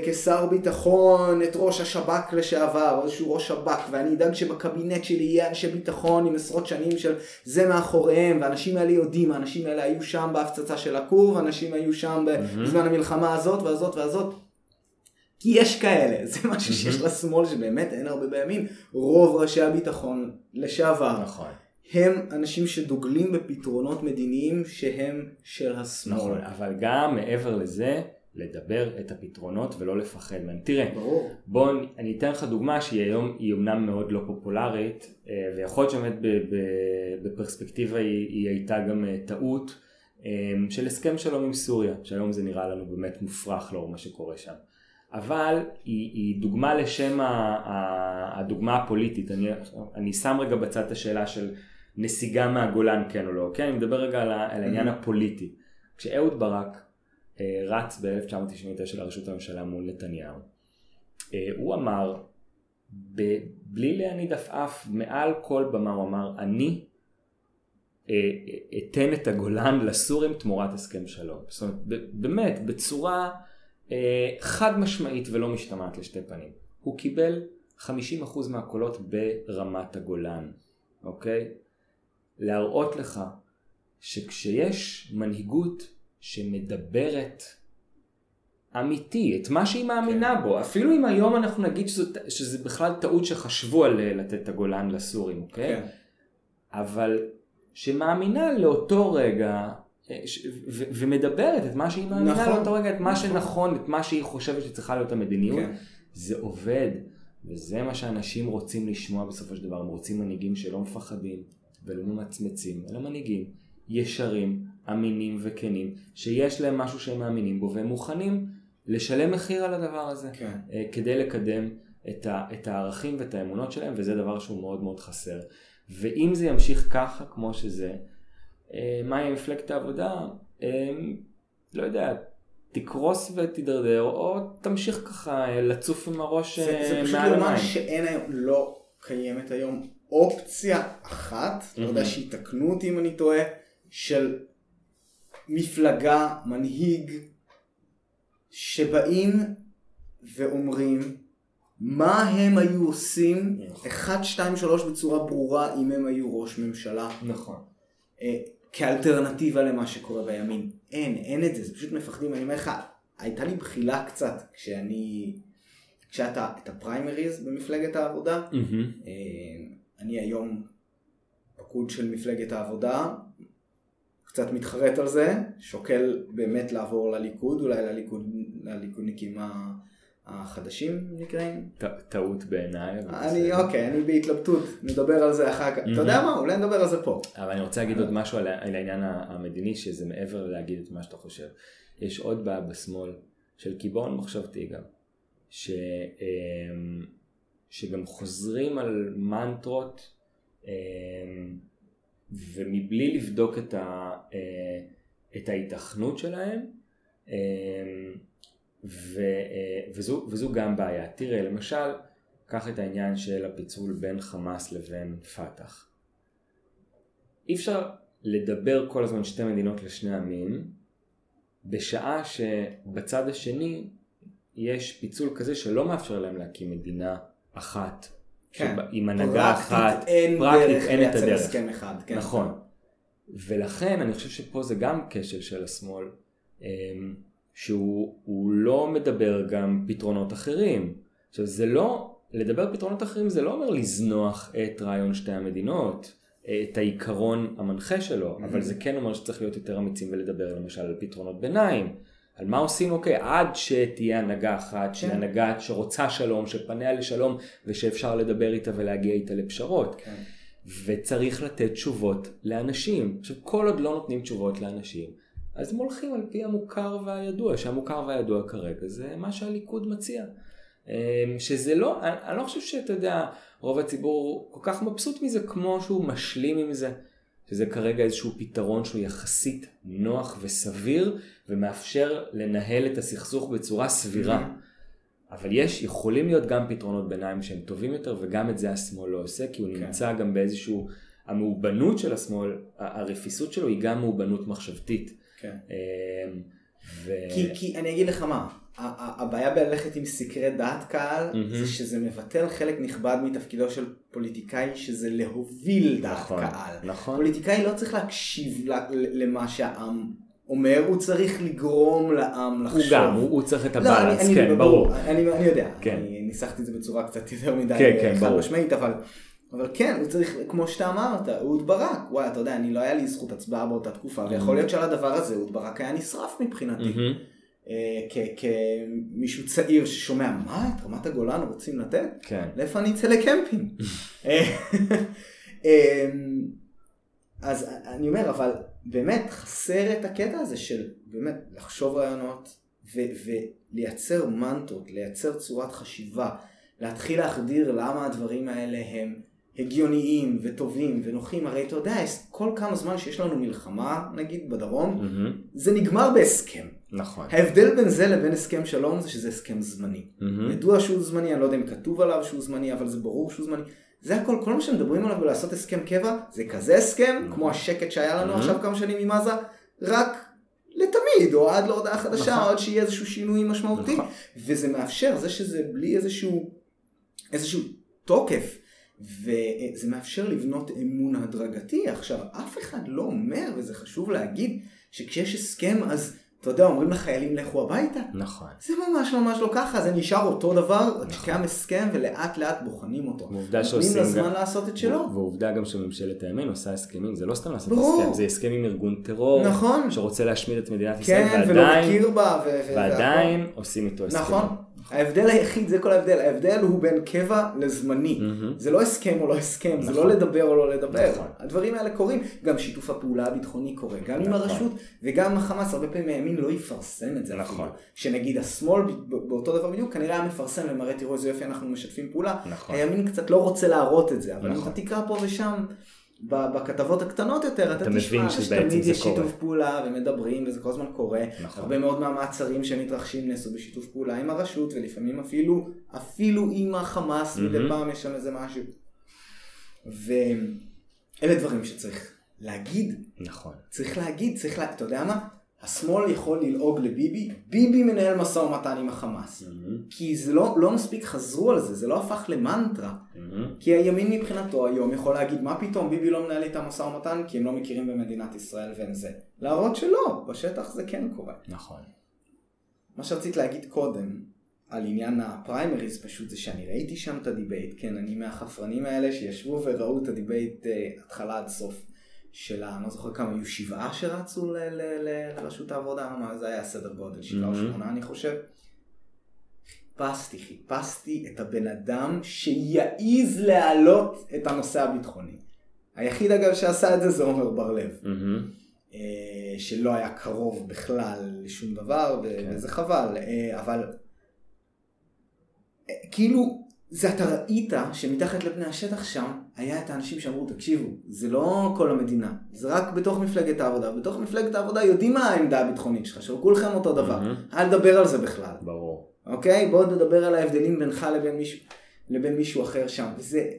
כשר ביטחון את ראש השב"כ לשעבר, איזשהו ראש שב"כ, ואני אדאג שבקבינט שלי יהיה אנשי ביטחון עם עשרות שנים של זה מאחוריהם, והאנשים האלה יודעים, האנשים האלה היו שם בהפצצה של הכור, והאנשים היו שם בזמן המלחמה הזאת והזאת והזאת. כי יש כאלה, זה משהו שיש לשמאל שבאמת אין הרבה בימין. רוב ראשי הביטחון לשעבר נכון. הם אנשים שדוגלים בפתרונות מדיניים שהם של השמאל. נכון, אבל גם מעבר לזה, לדבר את הפתרונות ולא לפחד מהם. תראה, ברור. בוא אני אתן לך דוגמה שהיא היום היא אמנם מאוד לא פופולרית אה, ויכול להיות שבאמת בפרספקטיבה היא, היא הייתה גם אה, טעות אה, של הסכם שלום עם סוריה שהיום זה נראה לנו באמת מופרך לאור מה שקורה שם אבל היא, היא דוגמה לשם ה, ה, הדוגמה הפוליטית אני, אני שם רגע בצד את השאלה של נסיגה מהגולן כן או לא כן אני מדבר רגע על, על העניין הפוליטי כשאהוד ברק אה, רץ ב-1999 לראשות הממשלה מול נתניהו אה, הוא אמר, ב- בלי להניד עפעף, מעל כל במה הוא אמר, אני אה, אה, אתן את הגולן לסורים תמורת הסכם שלום. זאת אומרת, באמת, בצורה אה, חד משמעית ולא משתמעת לשתי פנים. הוא קיבל 50% מהקולות ברמת הגולן, אוקיי? להראות לך שכשיש מנהיגות שמדברת אמיתי, את מה שהיא מאמינה בו, אפילו אם היום אנחנו נגיד שזו, שזה בכלל טעות שחשבו על אה, לתת את הגולן לסורים, אוקיי? כן. אבל שמאמינה לאותו רגע אה, ש- ו- ומדברת את מה שהיא מאמינה נכון. לאותו רגע, את מה נכון. שנכון, את מה שהיא חושבת שצריכה להיות המדיניות, כן. זה עובד, וזה מה שאנשים רוצים לשמוע בסופו של דבר, הם רוצים מנהיגים שלא מפחדים ולא ממצמצים, אלא מנהיגים ישרים, אמינים וכנים, שיש להם משהו שהם מאמינים בו והם מוכנים לשלם מחיר על הדבר הזה, כן. אה, כדי לקדם את, ה, את הערכים ואת האמונות שלהם, וזה דבר שהוא מאוד מאוד חסר. ואם זה ימשיך ככה, כמו שזה, אה, מה עם מפלגת העבודה? אה, לא יודע, תקרוס ותידרדר, או תמשיך ככה לצוף עם הראש זה, אה, זה פשוט מעל לומר המים. שאין היום, לא קיימת היום אופציה אחת, לא יודע. שיתקנו אותי אם אני טועה, של מפלגה, מנהיג, שבאים ואומרים מה הם היו עושים, נכון. 1, 2, 3 בצורה ברורה אם הם היו ראש ממשלה. נכון. אה, כאלטרנטיבה למה שקורה בימין. אין, אין את זה, זה פשוט מפחדים. אני אומר לך, הייתה לי בחילה קצת כשאני, כשאתה את הפריימריז במפלגת העבודה. מהמם. אה, אני היום פקוד של מפלגת העבודה, קצת מתחרט על זה, שוקל באמת לעבור לליכוד, אולי לליכוד, לליכודניקים החדשים נקראים. טעות בעיניי. אני, אוקיי, אני בהתלבטות, נדבר על זה אחר כך. אתה יודע מה, אולי נדבר על זה פה. אבל אני רוצה להגיד עוד משהו על העניין המדיני, שזה מעבר להגיד את מה שאתה חושב. יש עוד בעיה בשמאל, של קיבעון מחשבתי גם, ש, אמ, שגם חוזרים על מנטרות אמ, ומבלי לבדוק את, ה, אה, את ההיתכנות שלהם, אמ, ו, אה, וזו, וזו גם בעיה. תראה, למשל, קח את העניין של הפיצול בין חמאס לבין פת"ח. אי אפשר לדבר כל הזמן שתי מדינות לשני עמים, בשעה שבצד השני יש פיצול כזה שלא מאפשר להם להקים מדינה אחת. כן. עם הנהגה אחת, אין פרקטית אין את הדרך. הסכם אחד, כן. נכון. ולכן אני חושב שפה זה גם כשל של השמאל, אמ, שהוא לא מדבר גם פתרונות אחרים. עכשיו זה לא, לדבר פתרונות אחרים זה לא אומר לזנוח את רעיון שתי המדינות. את העיקרון המנחה שלו, mm-hmm. אבל זה כן אומר שצריך להיות יותר אמיצים ולדבר למשל על פתרונות ביניים. על מה עושים אוקיי עד שתהיה הנהגה אחת כן. שהיא הנהגה שרוצה שלום שפניה לשלום ושאפשר לדבר איתה ולהגיע איתה לפשרות כן. וצריך לתת תשובות לאנשים עכשיו כל עוד לא נותנים תשובות לאנשים אז הם הולכים על פי המוכר והידוע שהמוכר והידוע כרגע זה מה שהליכוד מציע אמ, שזה לא אני לא חושב שאתה יודע רוב הציבור כל כך מבסוט מזה כמו שהוא משלים עם זה. שזה כרגע איזשהו פתרון שהוא יחסית נוח וסביר ומאפשר לנהל את הסכסוך בצורה סבירה. Mm-hmm. אבל יש, יכולים להיות גם פתרונות ביניים שהם טובים יותר וגם את זה השמאל לא עושה כי הוא כן. נמצא גם באיזשהו, המאובנות של השמאל, הרפיסות שלו היא גם מאובנות מחשבתית. כן. אמ, ו... כי, כי אני אגיד לך מה, הבעיה בללכת עם סקרי דעת קהל mm-hmm. זה שזה מבטל חלק נכבד מתפקידו של פוליטיקאי שזה להוביל דעת נכון, קהל. נכון. פוליטיקאי לא צריך להקשיב למה שהעם אומר, הוא צריך לגרום לעם לחשוב. הוא גם, הוא, הוא צריך את הבאלנס, לא, כן, אני, ברור. אני, אני יודע, כן. אני ניסחתי את זה בצורה קצת יותר מדי כן, כן, חד משמעית, אבל... אבל כן, הוא צריך, כמו שאתה אמרת, אהוד ברק, וואי, אתה יודע, אני לא היה לי זכות הצבעה באותה תקופה, ויכול להיות שעל הדבר הזה אהוד ברק היה נשרף מבחינתי. אה, כמישהו צעיר ששומע, מה, את רמת הגולן רוצים לתת? כן. לאיפה אני אצא לקמפינג? אה, אמ, אז אני אומר, אבל באמת חסר את הקטע הזה של באמת לחשוב רעיונות ולייצר מנטות, לייצר צורת חשיבה, להתחיל להחדיר למה הדברים האלה הם הגיוניים וטובים ונוחים, הרי אתה יודע, כל כמה זמן שיש לנו מלחמה, נגיד בדרום, mm-hmm. זה נגמר בהסכם. נכון. ההבדל בין זה לבין הסכם שלום זה שזה הסכם זמני. Mm-hmm. ידוע שהוא זמני, אני לא יודע אם כתוב עליו שהוא זמני, אבל זה ברור שהוא זמני. זה הכל, כל מה שמדברים עליו בלעשות הסכם קבע, זה כזה הסכם, mm-hmm. כמו השקט שהיה לנו mm-hmm. עכשיו כמה שנים עם עזה, רק לתמיד, או עד להודעה חדשה, נכון. או עד שיהיה איזשהו שינוי משמעותי. נכון. וזה מאפשר, זה שזה בלי איזשהו, איזשהו תוקף. וזה מאפשר לבנות אמון הדרגתי. עכשיו, אף אחד לא אומר, וזה חשוב להגיד, שכשיש הסכם אז... אתה יודע, אומרים לחיילים לכו הביתה. נכון. זה ממש ממש לא ככה, זה נשאר אותו דבר, נכון. שקיים הסכם ולאט לאט בוחנים אותו. ועובדה שעושים גם... נותנים לזמן לעשות את שלו. ועובדה גם שממשלת הימין עושה הסכמים, זה לא סתם לעשות ברור. הסכם, זה הסכם עם ארגון טרור. נכון. שרוצה להשמיד את מדינת ישראל, כן, ועדיין... ולא מכיר בה. ו... ועדיין עושים איתו הסכם. נכון. ההבדל היחיד, זה כל ההבדל, ההבדל הוא בין קבע לזמני. Mm-hmm. זה לא הסכם או לא הסכם, נכון. זה לא לדבר או לא לדבר. נכון. הדברים האלה קורים, גם שיתוף הפעולה הביטחוני קורה, גם נכון. עם הרשות וגם החמאס, הרבה פעמים הימין לא יפרסם את זה. נכון. שנגיד השמאל באותו דבר בדיוק, כנראה היה מפרסם ומראה תראו איזה יופי אנחנו משתפים פעולה. נכון. הימין קצת לא רוצה להראות את זה, אבל נכון. אם אתה תקרא פה ושם... בכתבות הקטנות יותר אתה, אתה תשמע שתמיד יש שיתוף פעולה ומדברים וזה כל הזמן קורה. נכון. הרבה מאוד מהמעצרים שמתרחשים נעשו בשיתוף פעולה עם הרשות ולפעמים אפילו אפילו עם החמאס mm-hmm. מדי פעם יש שם איזה משהו. ואלה דברים שצריך להגיד. נכון. צריך להגיד, צריך לה... אתה יודע מה? השמאל יכול ללעוג לביבי, ביבי מנהל משא ומתן עם החמאס. Mm-hmm. כי זה לא, לא מספיק חזרו על זה, זה לא הפך למנטרה. Mm-hmm. כי הימין מבחינתו היום יכול להגיד, מה פתאום, ביבי לא מנהל איתם משא ומתן כי הם לא מכירים במדינת ישראל והם זה. להראות שלא, בשטח זה כן קורה. נכון. מה שרצית להגיד קודם, על עניין הפריימריז פשוט זה שאני ראיתי שם את ה debate, כן, אני מהחפרנים האלה שישבו וראו את ה debate אה, התחלה עד סוף. של ה... אני לא זוכר כמה, היו שבעה שרצו ל- ל- ל- לראשות העבודה, מה זה היה סדר גודל, שבעה או מממ. שמונה אני חושב. חיפשתי, חיפשתי את הבן אדם שיעז להעלות את הנושא הביטחוני. היחיד אגב שעשה את זה זה עומר בר לב. מהמם. אה, שלא היה קרוב בכלל לשום דבר, ו- כן. וזה חבל, אה, אבל אה, כאילו, זה אתה ראית שמתחת לפני השטח שם, היה את האנשים שאמרו, תקשיבו, זה לא כל המדינה, זה רק בתוך מפלגת העבודה, בתוך מפלגת העבודה יודעים מה העמדה הביטחונית שלך, שכולכם אותו דבר, מהמם. אל תדבר על זה בכלל, ברור. אוקיי? בוא נדבר על ההבדלים בינך לבין מישהו, לבין מישהו אחר שם, וזה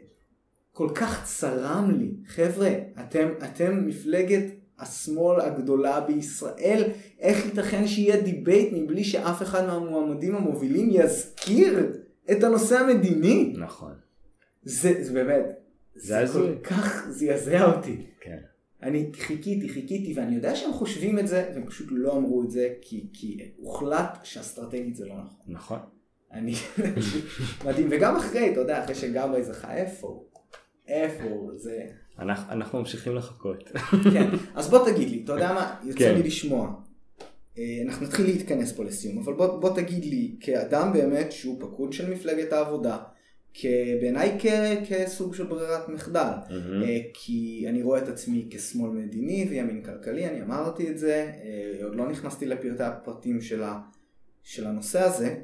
כל כך צרם לי, חבר'ה, אתם, אתם מפלגת השמאל הגדולה בישראל, איך ייתכן שיהיה debate מבלי שאף אחד מהמועמדים המובילים יזכיר את הנושא המדיני? נכון. זה, זה באמת, זה זה. כל כך זעזע אותי. כן. אני חיכיתי, חיכיתי, ואני יודע שהם חושבים את זה, והם פשוט לא אמרו את זה, כי, כי הוחלט שאסטרטגית זה לא נכון. נכון. אני, מדהים, וגם אחרי, אתה יודע, אחרי שגבאי זכה, איפה הוא? איפה הוא? זה... אנחנו, אנחנו ממשיכים לחכות. כן, אז בוא תגיד לי, אתה יודע מה, יוצא כן. לי לשמוע. אה, אנחנו נתחיל להתכנס פה לסיום, אבל בוא, בוא תגיד לי, כאדם באמת שהוא פקוד של מפלגת העבודה, בעיניי כסוג של ברירת מחדל. אה, כי אני רואה את עצמי כשמאל מדיני וימין כלכלי, אני אמרתי את זה, אה, עוד לא נכנסתי לפרטי הפרטים של, ה, של הנושא הזה,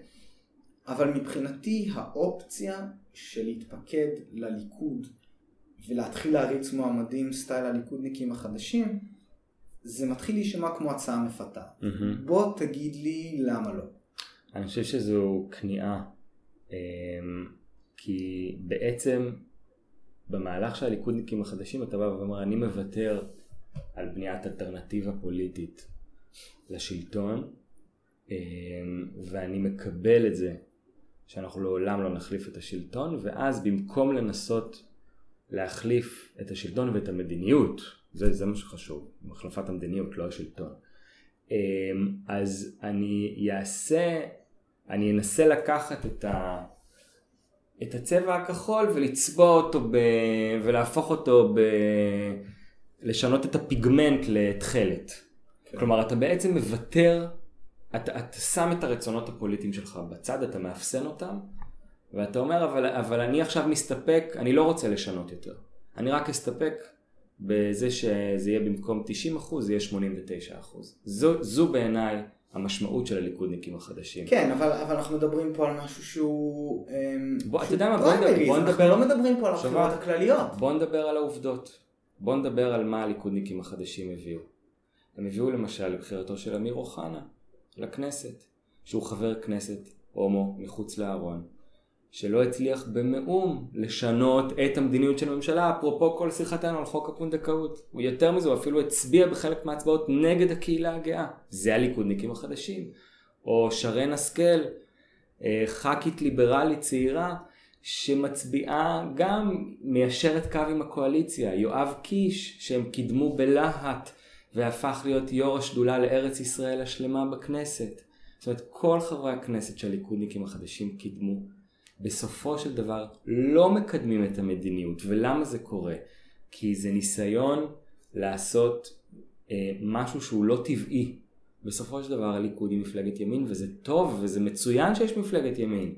אבל מבחינתי האופציה של להתפקד לליכוד ולהתחיל להריץ מועמדים סטייל הליכודניקים החדשים, זה מתחיל להישמע כמו הצעה מפתה. מהמם. בוא תגיד לי למה לא. אני חושב שזו כניעה, אמ, כי בעצם במהלך של הליכודניקים החדשים אתה בא ואומר אני מוותר על בניית אלטרנטיבה פוליטית לשלטון אמ, ואני מקבל את זה שאנחנו לעולם לא נחליף את השלטון ואז במקום לנסות להחליף את השלטון ואת המדיניות, זה, זה מה שחשוב, החלפת המדיניות לא השלטון. אמ, אז אני אעשה, אני אנסה לקחת את, ה, את הצבע הכחול ולצבוע אותו ב, ולהפוך אותו ב, לשנות את הפיגמנט לתכלת. כן. כלומר אתה בעצם מוותר, אתה, אתה שם את הרצונות הפוליטיים שלך בצד, אתה מאפסן אותם ואתה אומר אבל, אבל אני עכשיו מסתפק, אני לא רוצה לשנות יותר, אני רק אסתפק בזה שזה יהיה במקום 90 אחוז, זה יהיה 89 אחוז. זו, זו בעיניי המשמעות של הליכודניקים החדשים. כן, אבל, אבל אנחנו מדברים פה על משהו שהוא... אמ, בוא, אתה יודע מה, בוא נדבר- בוא אנחנו נדבר- לא מדברים פה על. הבחירות הכלליות. בוא נדבר על העובדות. בוא נדבר על מה הליכודניקים החדשים הביאו. הם הביאו למשל לבחירתו של אמיר אוחנה לכנסת, שהוא חבר כנסת הומו מחוץ לארון, שלא הצליח במאום לשנות את המדיניות של הממשלה, אפרופו כל שיחתנו על חוק הפונדקאות. הוא יותר מזה, הוא אפילו הצביע בחלק מההצבעות נגד הקהילה הגאה. זה הליכודניקים החדשים. או שרן השכל, אה, ח"כית ליברלית צעירה, שמצביעה גם מיישרת קו עם הקואליציה. יואב קיש, שהם קידמו בלהט והפך להיות יו"ר השדולה לארץ ישראל השלמה בכנסת. זאת אומרת, כל חברי הכנסת שהליכודניקים החדשים קידמו, בסופו של דבר לא מקדמים את המדיניות. ולמה זה קורה? כי זה ניסיון לעשות אה, משהו שהוא לא טבעי. בסופו של דבר הליכוד היא מפלגת ימין, וזה טוב, וזה מצוין שיש מפלגת ימין.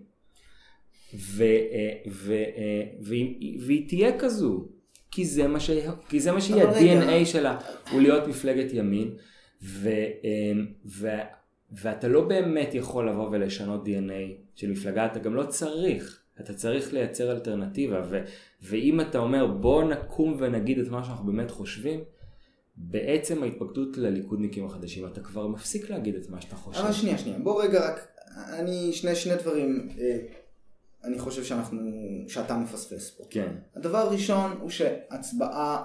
ו, אה, ו, אה, והיא, והיא תהיה כזו, כי זה מה, ש, כי זה מה שהיא. ה-DNA שלה הוא להיות מפלגת ימין, ו, אה, ו, ואתה לא באמת יכול לבוא ולשנות DNA של מפלגה, אתה גם לא צריך, אתה צריך לייצר אלטרנטיבה, ו, ואם אתה אומר בוא נקום ונגיד את מה שאנחנו באמת חושבים, בעצם ההתפקדות לליכודניקים החדשים, אתה כבר מפסיק להגיד את מה שאתה חושב. אבל שנייה, שנייה, בוא רגע רק, אני, שני, שני דברים, אה, אני חושב שאנחנו, שאתה מפספס פה. כן. הדבר הראשון הוא שהצבעה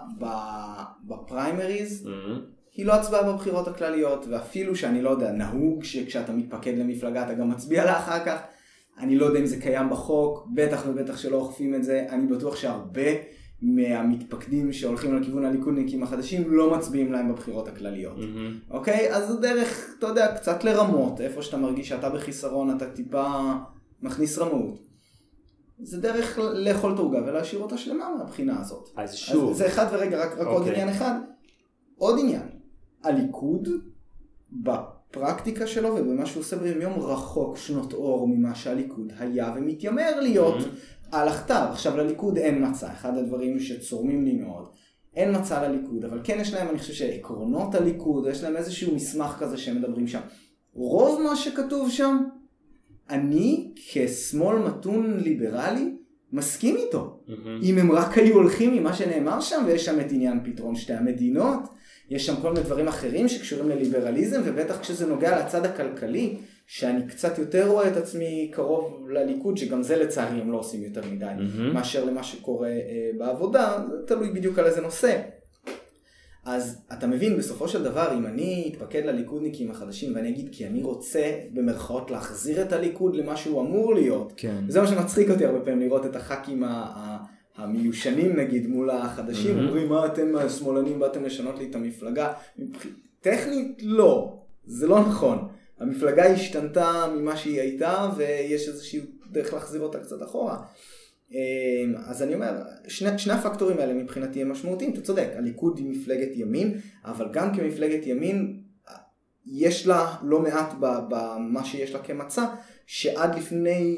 בפריימריז Mhm. היא לא הצבעה בבחירות הכלליות, ואפילו שאני לא יודע, נהוג שכשאתה מתפקד למפלגה אתה גם מצביע לה אחר כך, אני לא יודע אם זה קיים בחוק, בטח ובטח שלא אוכפים את זה, אני בטוח שהרבה מהמתפקדים שהולכים לכיוון הליכודניקים החדשים לא מצביעים להם בבחירות הכלליות. Mhm. אוקיי? אז זו דרך, אתה יודע, קצת לרמות, איפה שאתה מרגיש שאתה בחיסרון, אתה טיפה מכניס רמאות. זה דרך לאכול את העוגה ולהשאיר אותה שלמה מהבחינה הזאת. אז שוב, אז זה אחד, ורגע, רק, רק עוד אוקיי. עניין אחד, עוד עניין, הליכוד בפרקטיקה שלו ובמה שהוא עושה ביום רחוק שנות אור ממה שהליכוד היה ומתיימר להיות mm-hmm. על הכתב. עכשיו לליכוד אין מצע, אחד הדברים שצורמים לי מאוד. אין מצע לליכוד, אבל כן יש להם, אני חושב שעקרונות הליכוד, יש להם איזשהו מסמך כזה שהם מדברים שם. רוב מה שכתוב שם, אני כשמאל מתון ליברלי, מסכים איתו. Mm-hmm. אם הם רק היו הולכים ממה שנאמר שם, ויש שם את עניין פתרון שתי המדינות, יש שם כל מיני דברים אחרים שקשורים לליברליזם, ובטח כשזה נוגע לצד הכלכלי, שאני קצת יותר רואה את עצמי קרוב לליכוד, שגם זה לצערי הם לא עושים יותר מדי, mm-hmm. מאשר למה שקורה אה, בעבודה, זה תלוי בדיוק על איזה נושא. אז אתה מבין, בסופו של דבר, אם אני אתפקד לליכודניקים החדשים ואני אגיד כי אני רוצה במרכאות להחזיר את הליכוד למה שהוא אמור להיות, כן. וזה מה שמצחיק אותי הרבה פעמים לראות את הח"כים המיושנים נגיד מול החדשים, mm-hmm. אומרים מה אתם השמאלנים באתם לשנות לי את המפלגה, טכנית לא, זה לא נכון. המפלגה השתנתה ממה שהיא הייתה ויש איזושהי דרך להחזיר אותה קצת אחורה. אמ, אז אני אומר, שני, שני הפקטורים האלה מבחינתי הם משמעותיים, אתה צודק, הליכוד היא מפלגת ימין, אבל גם כמפלגת ימין יש לה לא מעט במה שיש לה כמצע, שעד לפני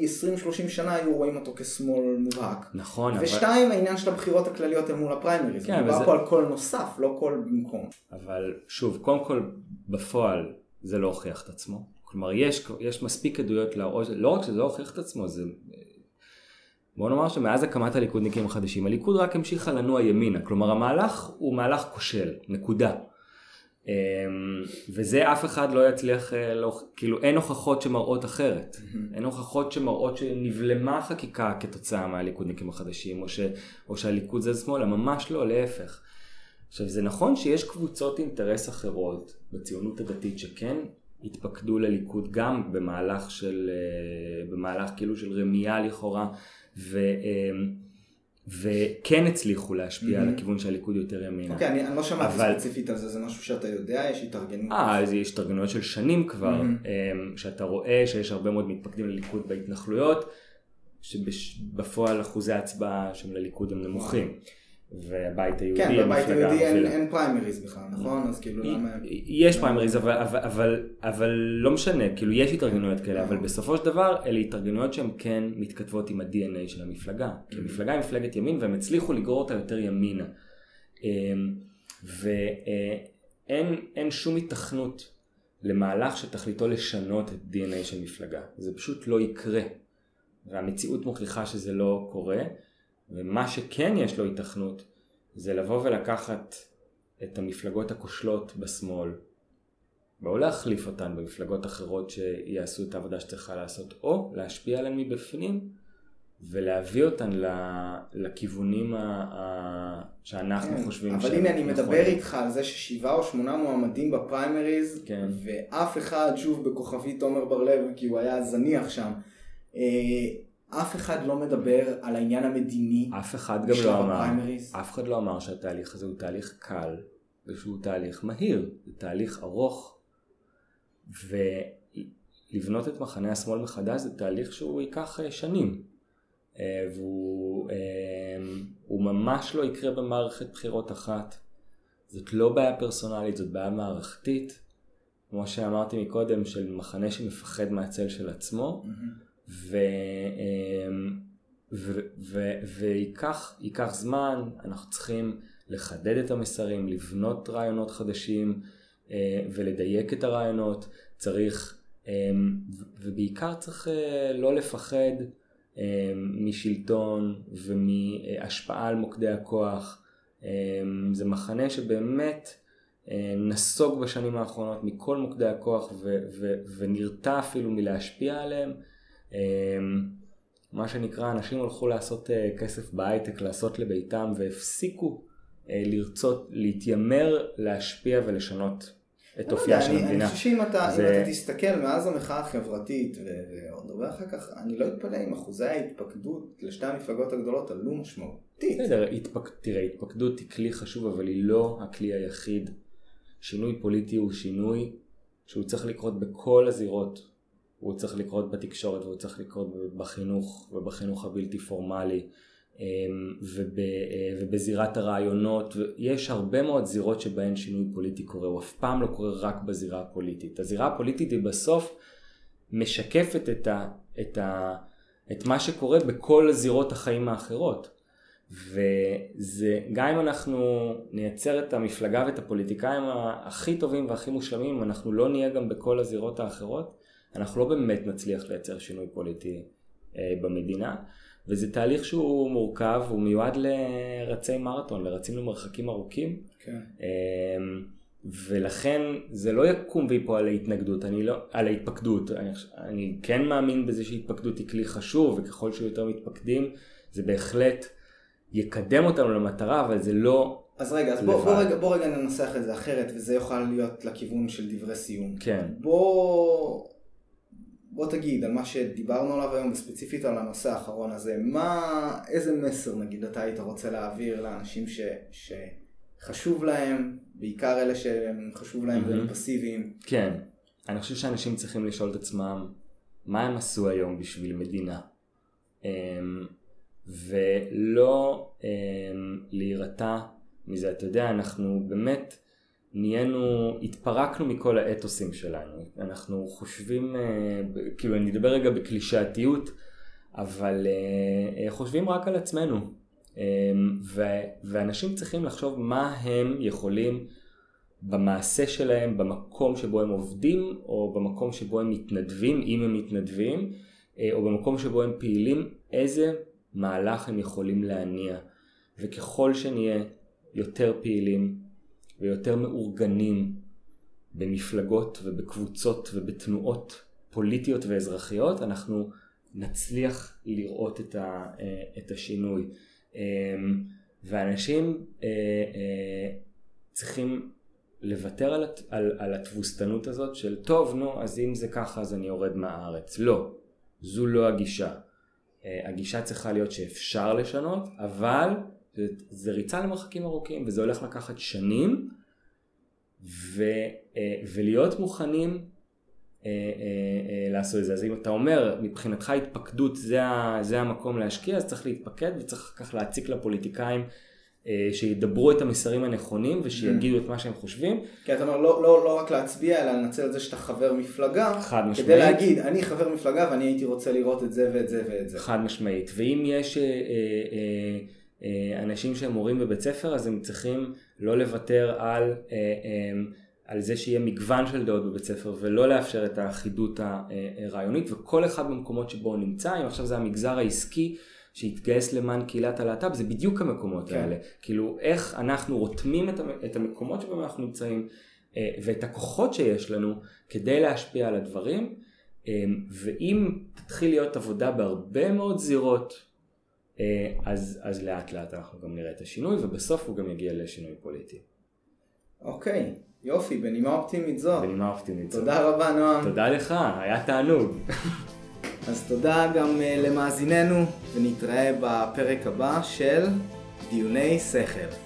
20-30 שנה היו רואים אותו כשמאל מובהק. נכון, ושתיים, אבל... העניין של הבחירות הכלליות אל מול הפריימריז. כן, מדובר וזה... פה על קול נוסף, לא קול במקום. אבל שוב, קודם כל, בפועל זה לא הוכיח את עצמו. כלומר, יש, יש מספיק עדויות להראות, לא רק שזה לא הוכיח את עצמו, זה בוא נאמר שמאז הקמת הליכודניקים החדשים, הליכוד רק המשיכה לנוע ימינה, כלומר המהלך הוא מהלך כושל, נקודה. אמ, וזה אף אחד לא יצליח, אה, לא, כאילו אין הוכחות שמראות אחרת, אין הוכחות שמראות שנבלמה חקיקה כתוצאה מהליכודניקים החדשים, או, ש, או שהליכוד זה שמאלה, ממש לא, להפך. עכשיו זה נכון שיש קבוצות אינטרס אחרות בציונות הדתית שכן התפקדו לליכוד גם במהלך של, אה, במהלך כאילו של רמייה לכאורה ו, וכן הצליחו להשפיע mm-hmm. על הכיוון שהליכוד יותר ימינה. אוקיי, okay, אני, אני לא שמעתי אבל... ספציפית על זה, זה משהו שאתה יודע, יש התארגנות? אה, אז יש התארגנויות של שנים כבר, mm-hmm. שאתה רואה שיש הרבה מאוד מתפקדים לליכוד בהתנחלויות, שבפועל אחוזי ההצבעה של הליכוד הם נמוכים. והבית היהודי, כן, בבית היהודי אין, אין פריימריז בכלל, נכון? אז כאילו למה... יש פריימריז, אבל, אבל, אבל, לא משנה, כאילו יש התארגנויות כאלה, אבל בסופו של דבר אלה התארגנויות שהן כן מתכתבות עם ה-DNA של המפלגה. כי המפלגה היא מפלגת ימין והם הצליחו לגרור אותה יותר ימינה. אמ, ואין שום התכנות למהלך שתכליתו לשנות את DNA של מפלגה. זה פשוט לא יקרה. והמציאות מוכיחה שזה לא קורה. ומה שכן יש לו התכנות זה לבוא ולקחת את המפלגות הכושלות בשמאל ולא להחליף אותן במפלגות אחרות שיעשו את העבודה שצריכה לעשות או להשפיע עליהן מבפנים ולהביא אותן לכיוונים ה... שאנחנו כן, חושבים אבל הנה אני מדבר איתך על זה ששבעה או שמונה מועמדים בפריימריז כן. ואף אחד שוב בכוכבית תומר בר לב כי הוא היה זניח שם אה, אף אחד לא מדבר על העניין המדיני. אף אחד גם לא אמר, הפריימריז. אף אחד לא אמר שהתהליך הזה הוא תהליך קל ושהוא תהליך מהיר, זה תהליך ארוך ולבנות את מחנה השמאל מחדש זה תהליך שהוא ייקח אה, שנים אה, והוא אה, ממש לא יקרה במערכת בחירות אחת. זאת לא בעיה פרסונלית, זאת בעיה מערכתית. כמו שאמרתי מקודם, של מחנה שמפחד מהצל של עצמו. Mm-hmm. ו, אמ, ו, ו, וייקח זמן, אנחנו צריכים לחדד את המסרים, לבנות רעיונות חדשים אה, ולדייק את הרעיונות, צריך, אמ, ובעיקר צריך אה, לא לפחד אמ, משלטון ומהשפעה על מוקדי הכוח. זה מחנה שבאמת אה, נסוג בשנים האחרונות מכל מוקדי הכוח ו- ו- ונרתע אפילו מלהשפיע עליהם. אמ, מה שנקרא, אנשים הלכו לעשות אה, כסף בהייטק, לעשות לביתם, והפסיקו אה, לרצות, להתיימר, להשפיע ולשנות את לא אופייה של המדינה. אני חושב שאם אתה, זה... אתה תסתכל מאז המחאה החברתית ועוד הרבה אחר כך, אני לא אתפלא אם אחוזי ההתפקדות לשתי המפלגות הגדולות עלו משמעותית. בסדר, התפק... תראה, התפקדות היא כלי חשוב, אבל היא לא הכלי היחיד. שינוי פוליטי הוא שינוי שהוא צריך לקרות בכל הזירות הוא צריך לקרות בתקשורת והוא צריך לקרות בחינוך ובחינוך הבלתי פורמלי וב, ובזירת הרעיונות, יש הרבה מאוד זירות שבהן שינוי פוליטי קורה, הוא אף פעם לא קורה רק בזירה הפוליטית. הזירה הפוליטית היא בסוף משקפת את, ה, את, ה, את מה שקורה בכל זירות החיים האחרות. וזה, גם אם אנחנו נייצר את המפלגה ואת הפוליטיקאים הכי טובים והכי מושלמים, אנחנו לא נהיה גם בכל הזירות האחרות, אנחנו לא באמת נצליח לייצר שינוי פוליטי אה, במדינה. וזה תהליך שהוא מורכב, הוא מיועד לרצי מרתון, לרצים למרחקים ארוכים. כן. אמ, ולכן זה לא יקום ויפול על ההתנגדות, אני לא, על ההתפקדות. אני, אני כן מאמין בזה שהתפקדות היא כלי חשוב, וככל שיותר מתפקדים, זה בהחלט יקדם אותנו למטרה, אבל זה לא אז רגע, אז בוא, בוא, רגע, בוא רגע ננסח את זה אחרת, וזה יוכל להיות לכיוון של דברי סיום. כן. בוא, בוא תגיד על מה שדיברנו עליו היום, וספציפית על הנושא האחרון הזה, מה, איזה מסר נגיד אתה היית רוצה להעביר לאנשים ש, שחשוב להם, בעיקר אלה שחשוב להם והם פסיביים? כן, אני חושב שאנשים צריכים לשאול את עצמם, מה הם עשו היום בשביל מדינה? אמ, ולא אמ, להירתע מזה. אתה יודע, אנחנו באמת נהיינו, התפרקנו מכל האתוסים שלנו. אנחנו חושבים, אה, כאילו אני אדבר רגע בקלישאתיות, אבל אה, חושבים רק על עצמנו. אמ, ואנשים צריכים לחשוב מה הם יכולים במעשה שלהם, במקום שבו הם עובדים, או במקום שבו הם מתנדבים, אם הם מתנדבים, אה, או במקום שבו הם פעילים, איזה מהלך הם יכולים להניע. וככל שנהיה יותר פעילים ויותר מאורגנים במפלגות ובקבוצות ובתנועות פוליטיות ואזרחיות, אנחנו נצליח לראות את, ה, אה, את השינוי. אמ, ואנשים אה, אה, צריכים לוותר על, על, על התבוסתנות הזאת של טוב נו אז אם זה ככה אז אני יורד מהארץ. לא, זו לא הגישה. הגישה צריכה להיות שאפשר לשנות, אבל זה, זה ריצה למרחקים ארוכים וזה הולך לקחת שנים ו, אה, ולהיות מוכנים אה, אה, לעשות את זה. אז אם אתה אומר מבחינתך התפקדות זה, זה המקום להשקיע אז צריך להתפקד וצריך כך להציק לפוליטיקאים שידברו את המסרים הנכונים ושיגידו את מה שהם חושבים. כי אתה אומר לא, לא, לא רק להצביע אלא לנצל את זה שאתה חבר מפלגה. חד משמעית. כדי להגיד אני חבר מפלגה ואני הייתי רוצה לראות את זה ואת זה ואת זה. חד משמעית. ואם יש... אה, אה, אה, אנשים שהם מורים בבית ספר אז הם צריכים לא לוותר על, אה, אה, על זה שיהיה מגוון של דעות בבית ספר ולא לאפשר את האחידות הרעיונית וכל אחד במקומות שבו הוא נמצא, אם עכשיו זה המגזר העסקי שהתגייס למען קהילת הלהט"ב זה בדיוק המקומות כן. האלה, כאילו איך אנחנו רותמים את המקומות שבהם אנחנו נמצאים ואת הכוחות שיש לנו כדי להשפיע על הדברים ואם תתחיל להיות עבודה בהרבה מאוד זירות אה, אז, אז לאט לאט אנחנו גם נראה את השינוי ובסוף הוא גם יגיע לשינוי פוליטי. אוקיי, יופי, בנימה אופטימית זו. בנימה אופטימית זו. תודה רבה נועם. תודה לך, היה תענוג. אז תודה גם uh, למאזיננו ונתראה בפרק הבא של דיוני שכל.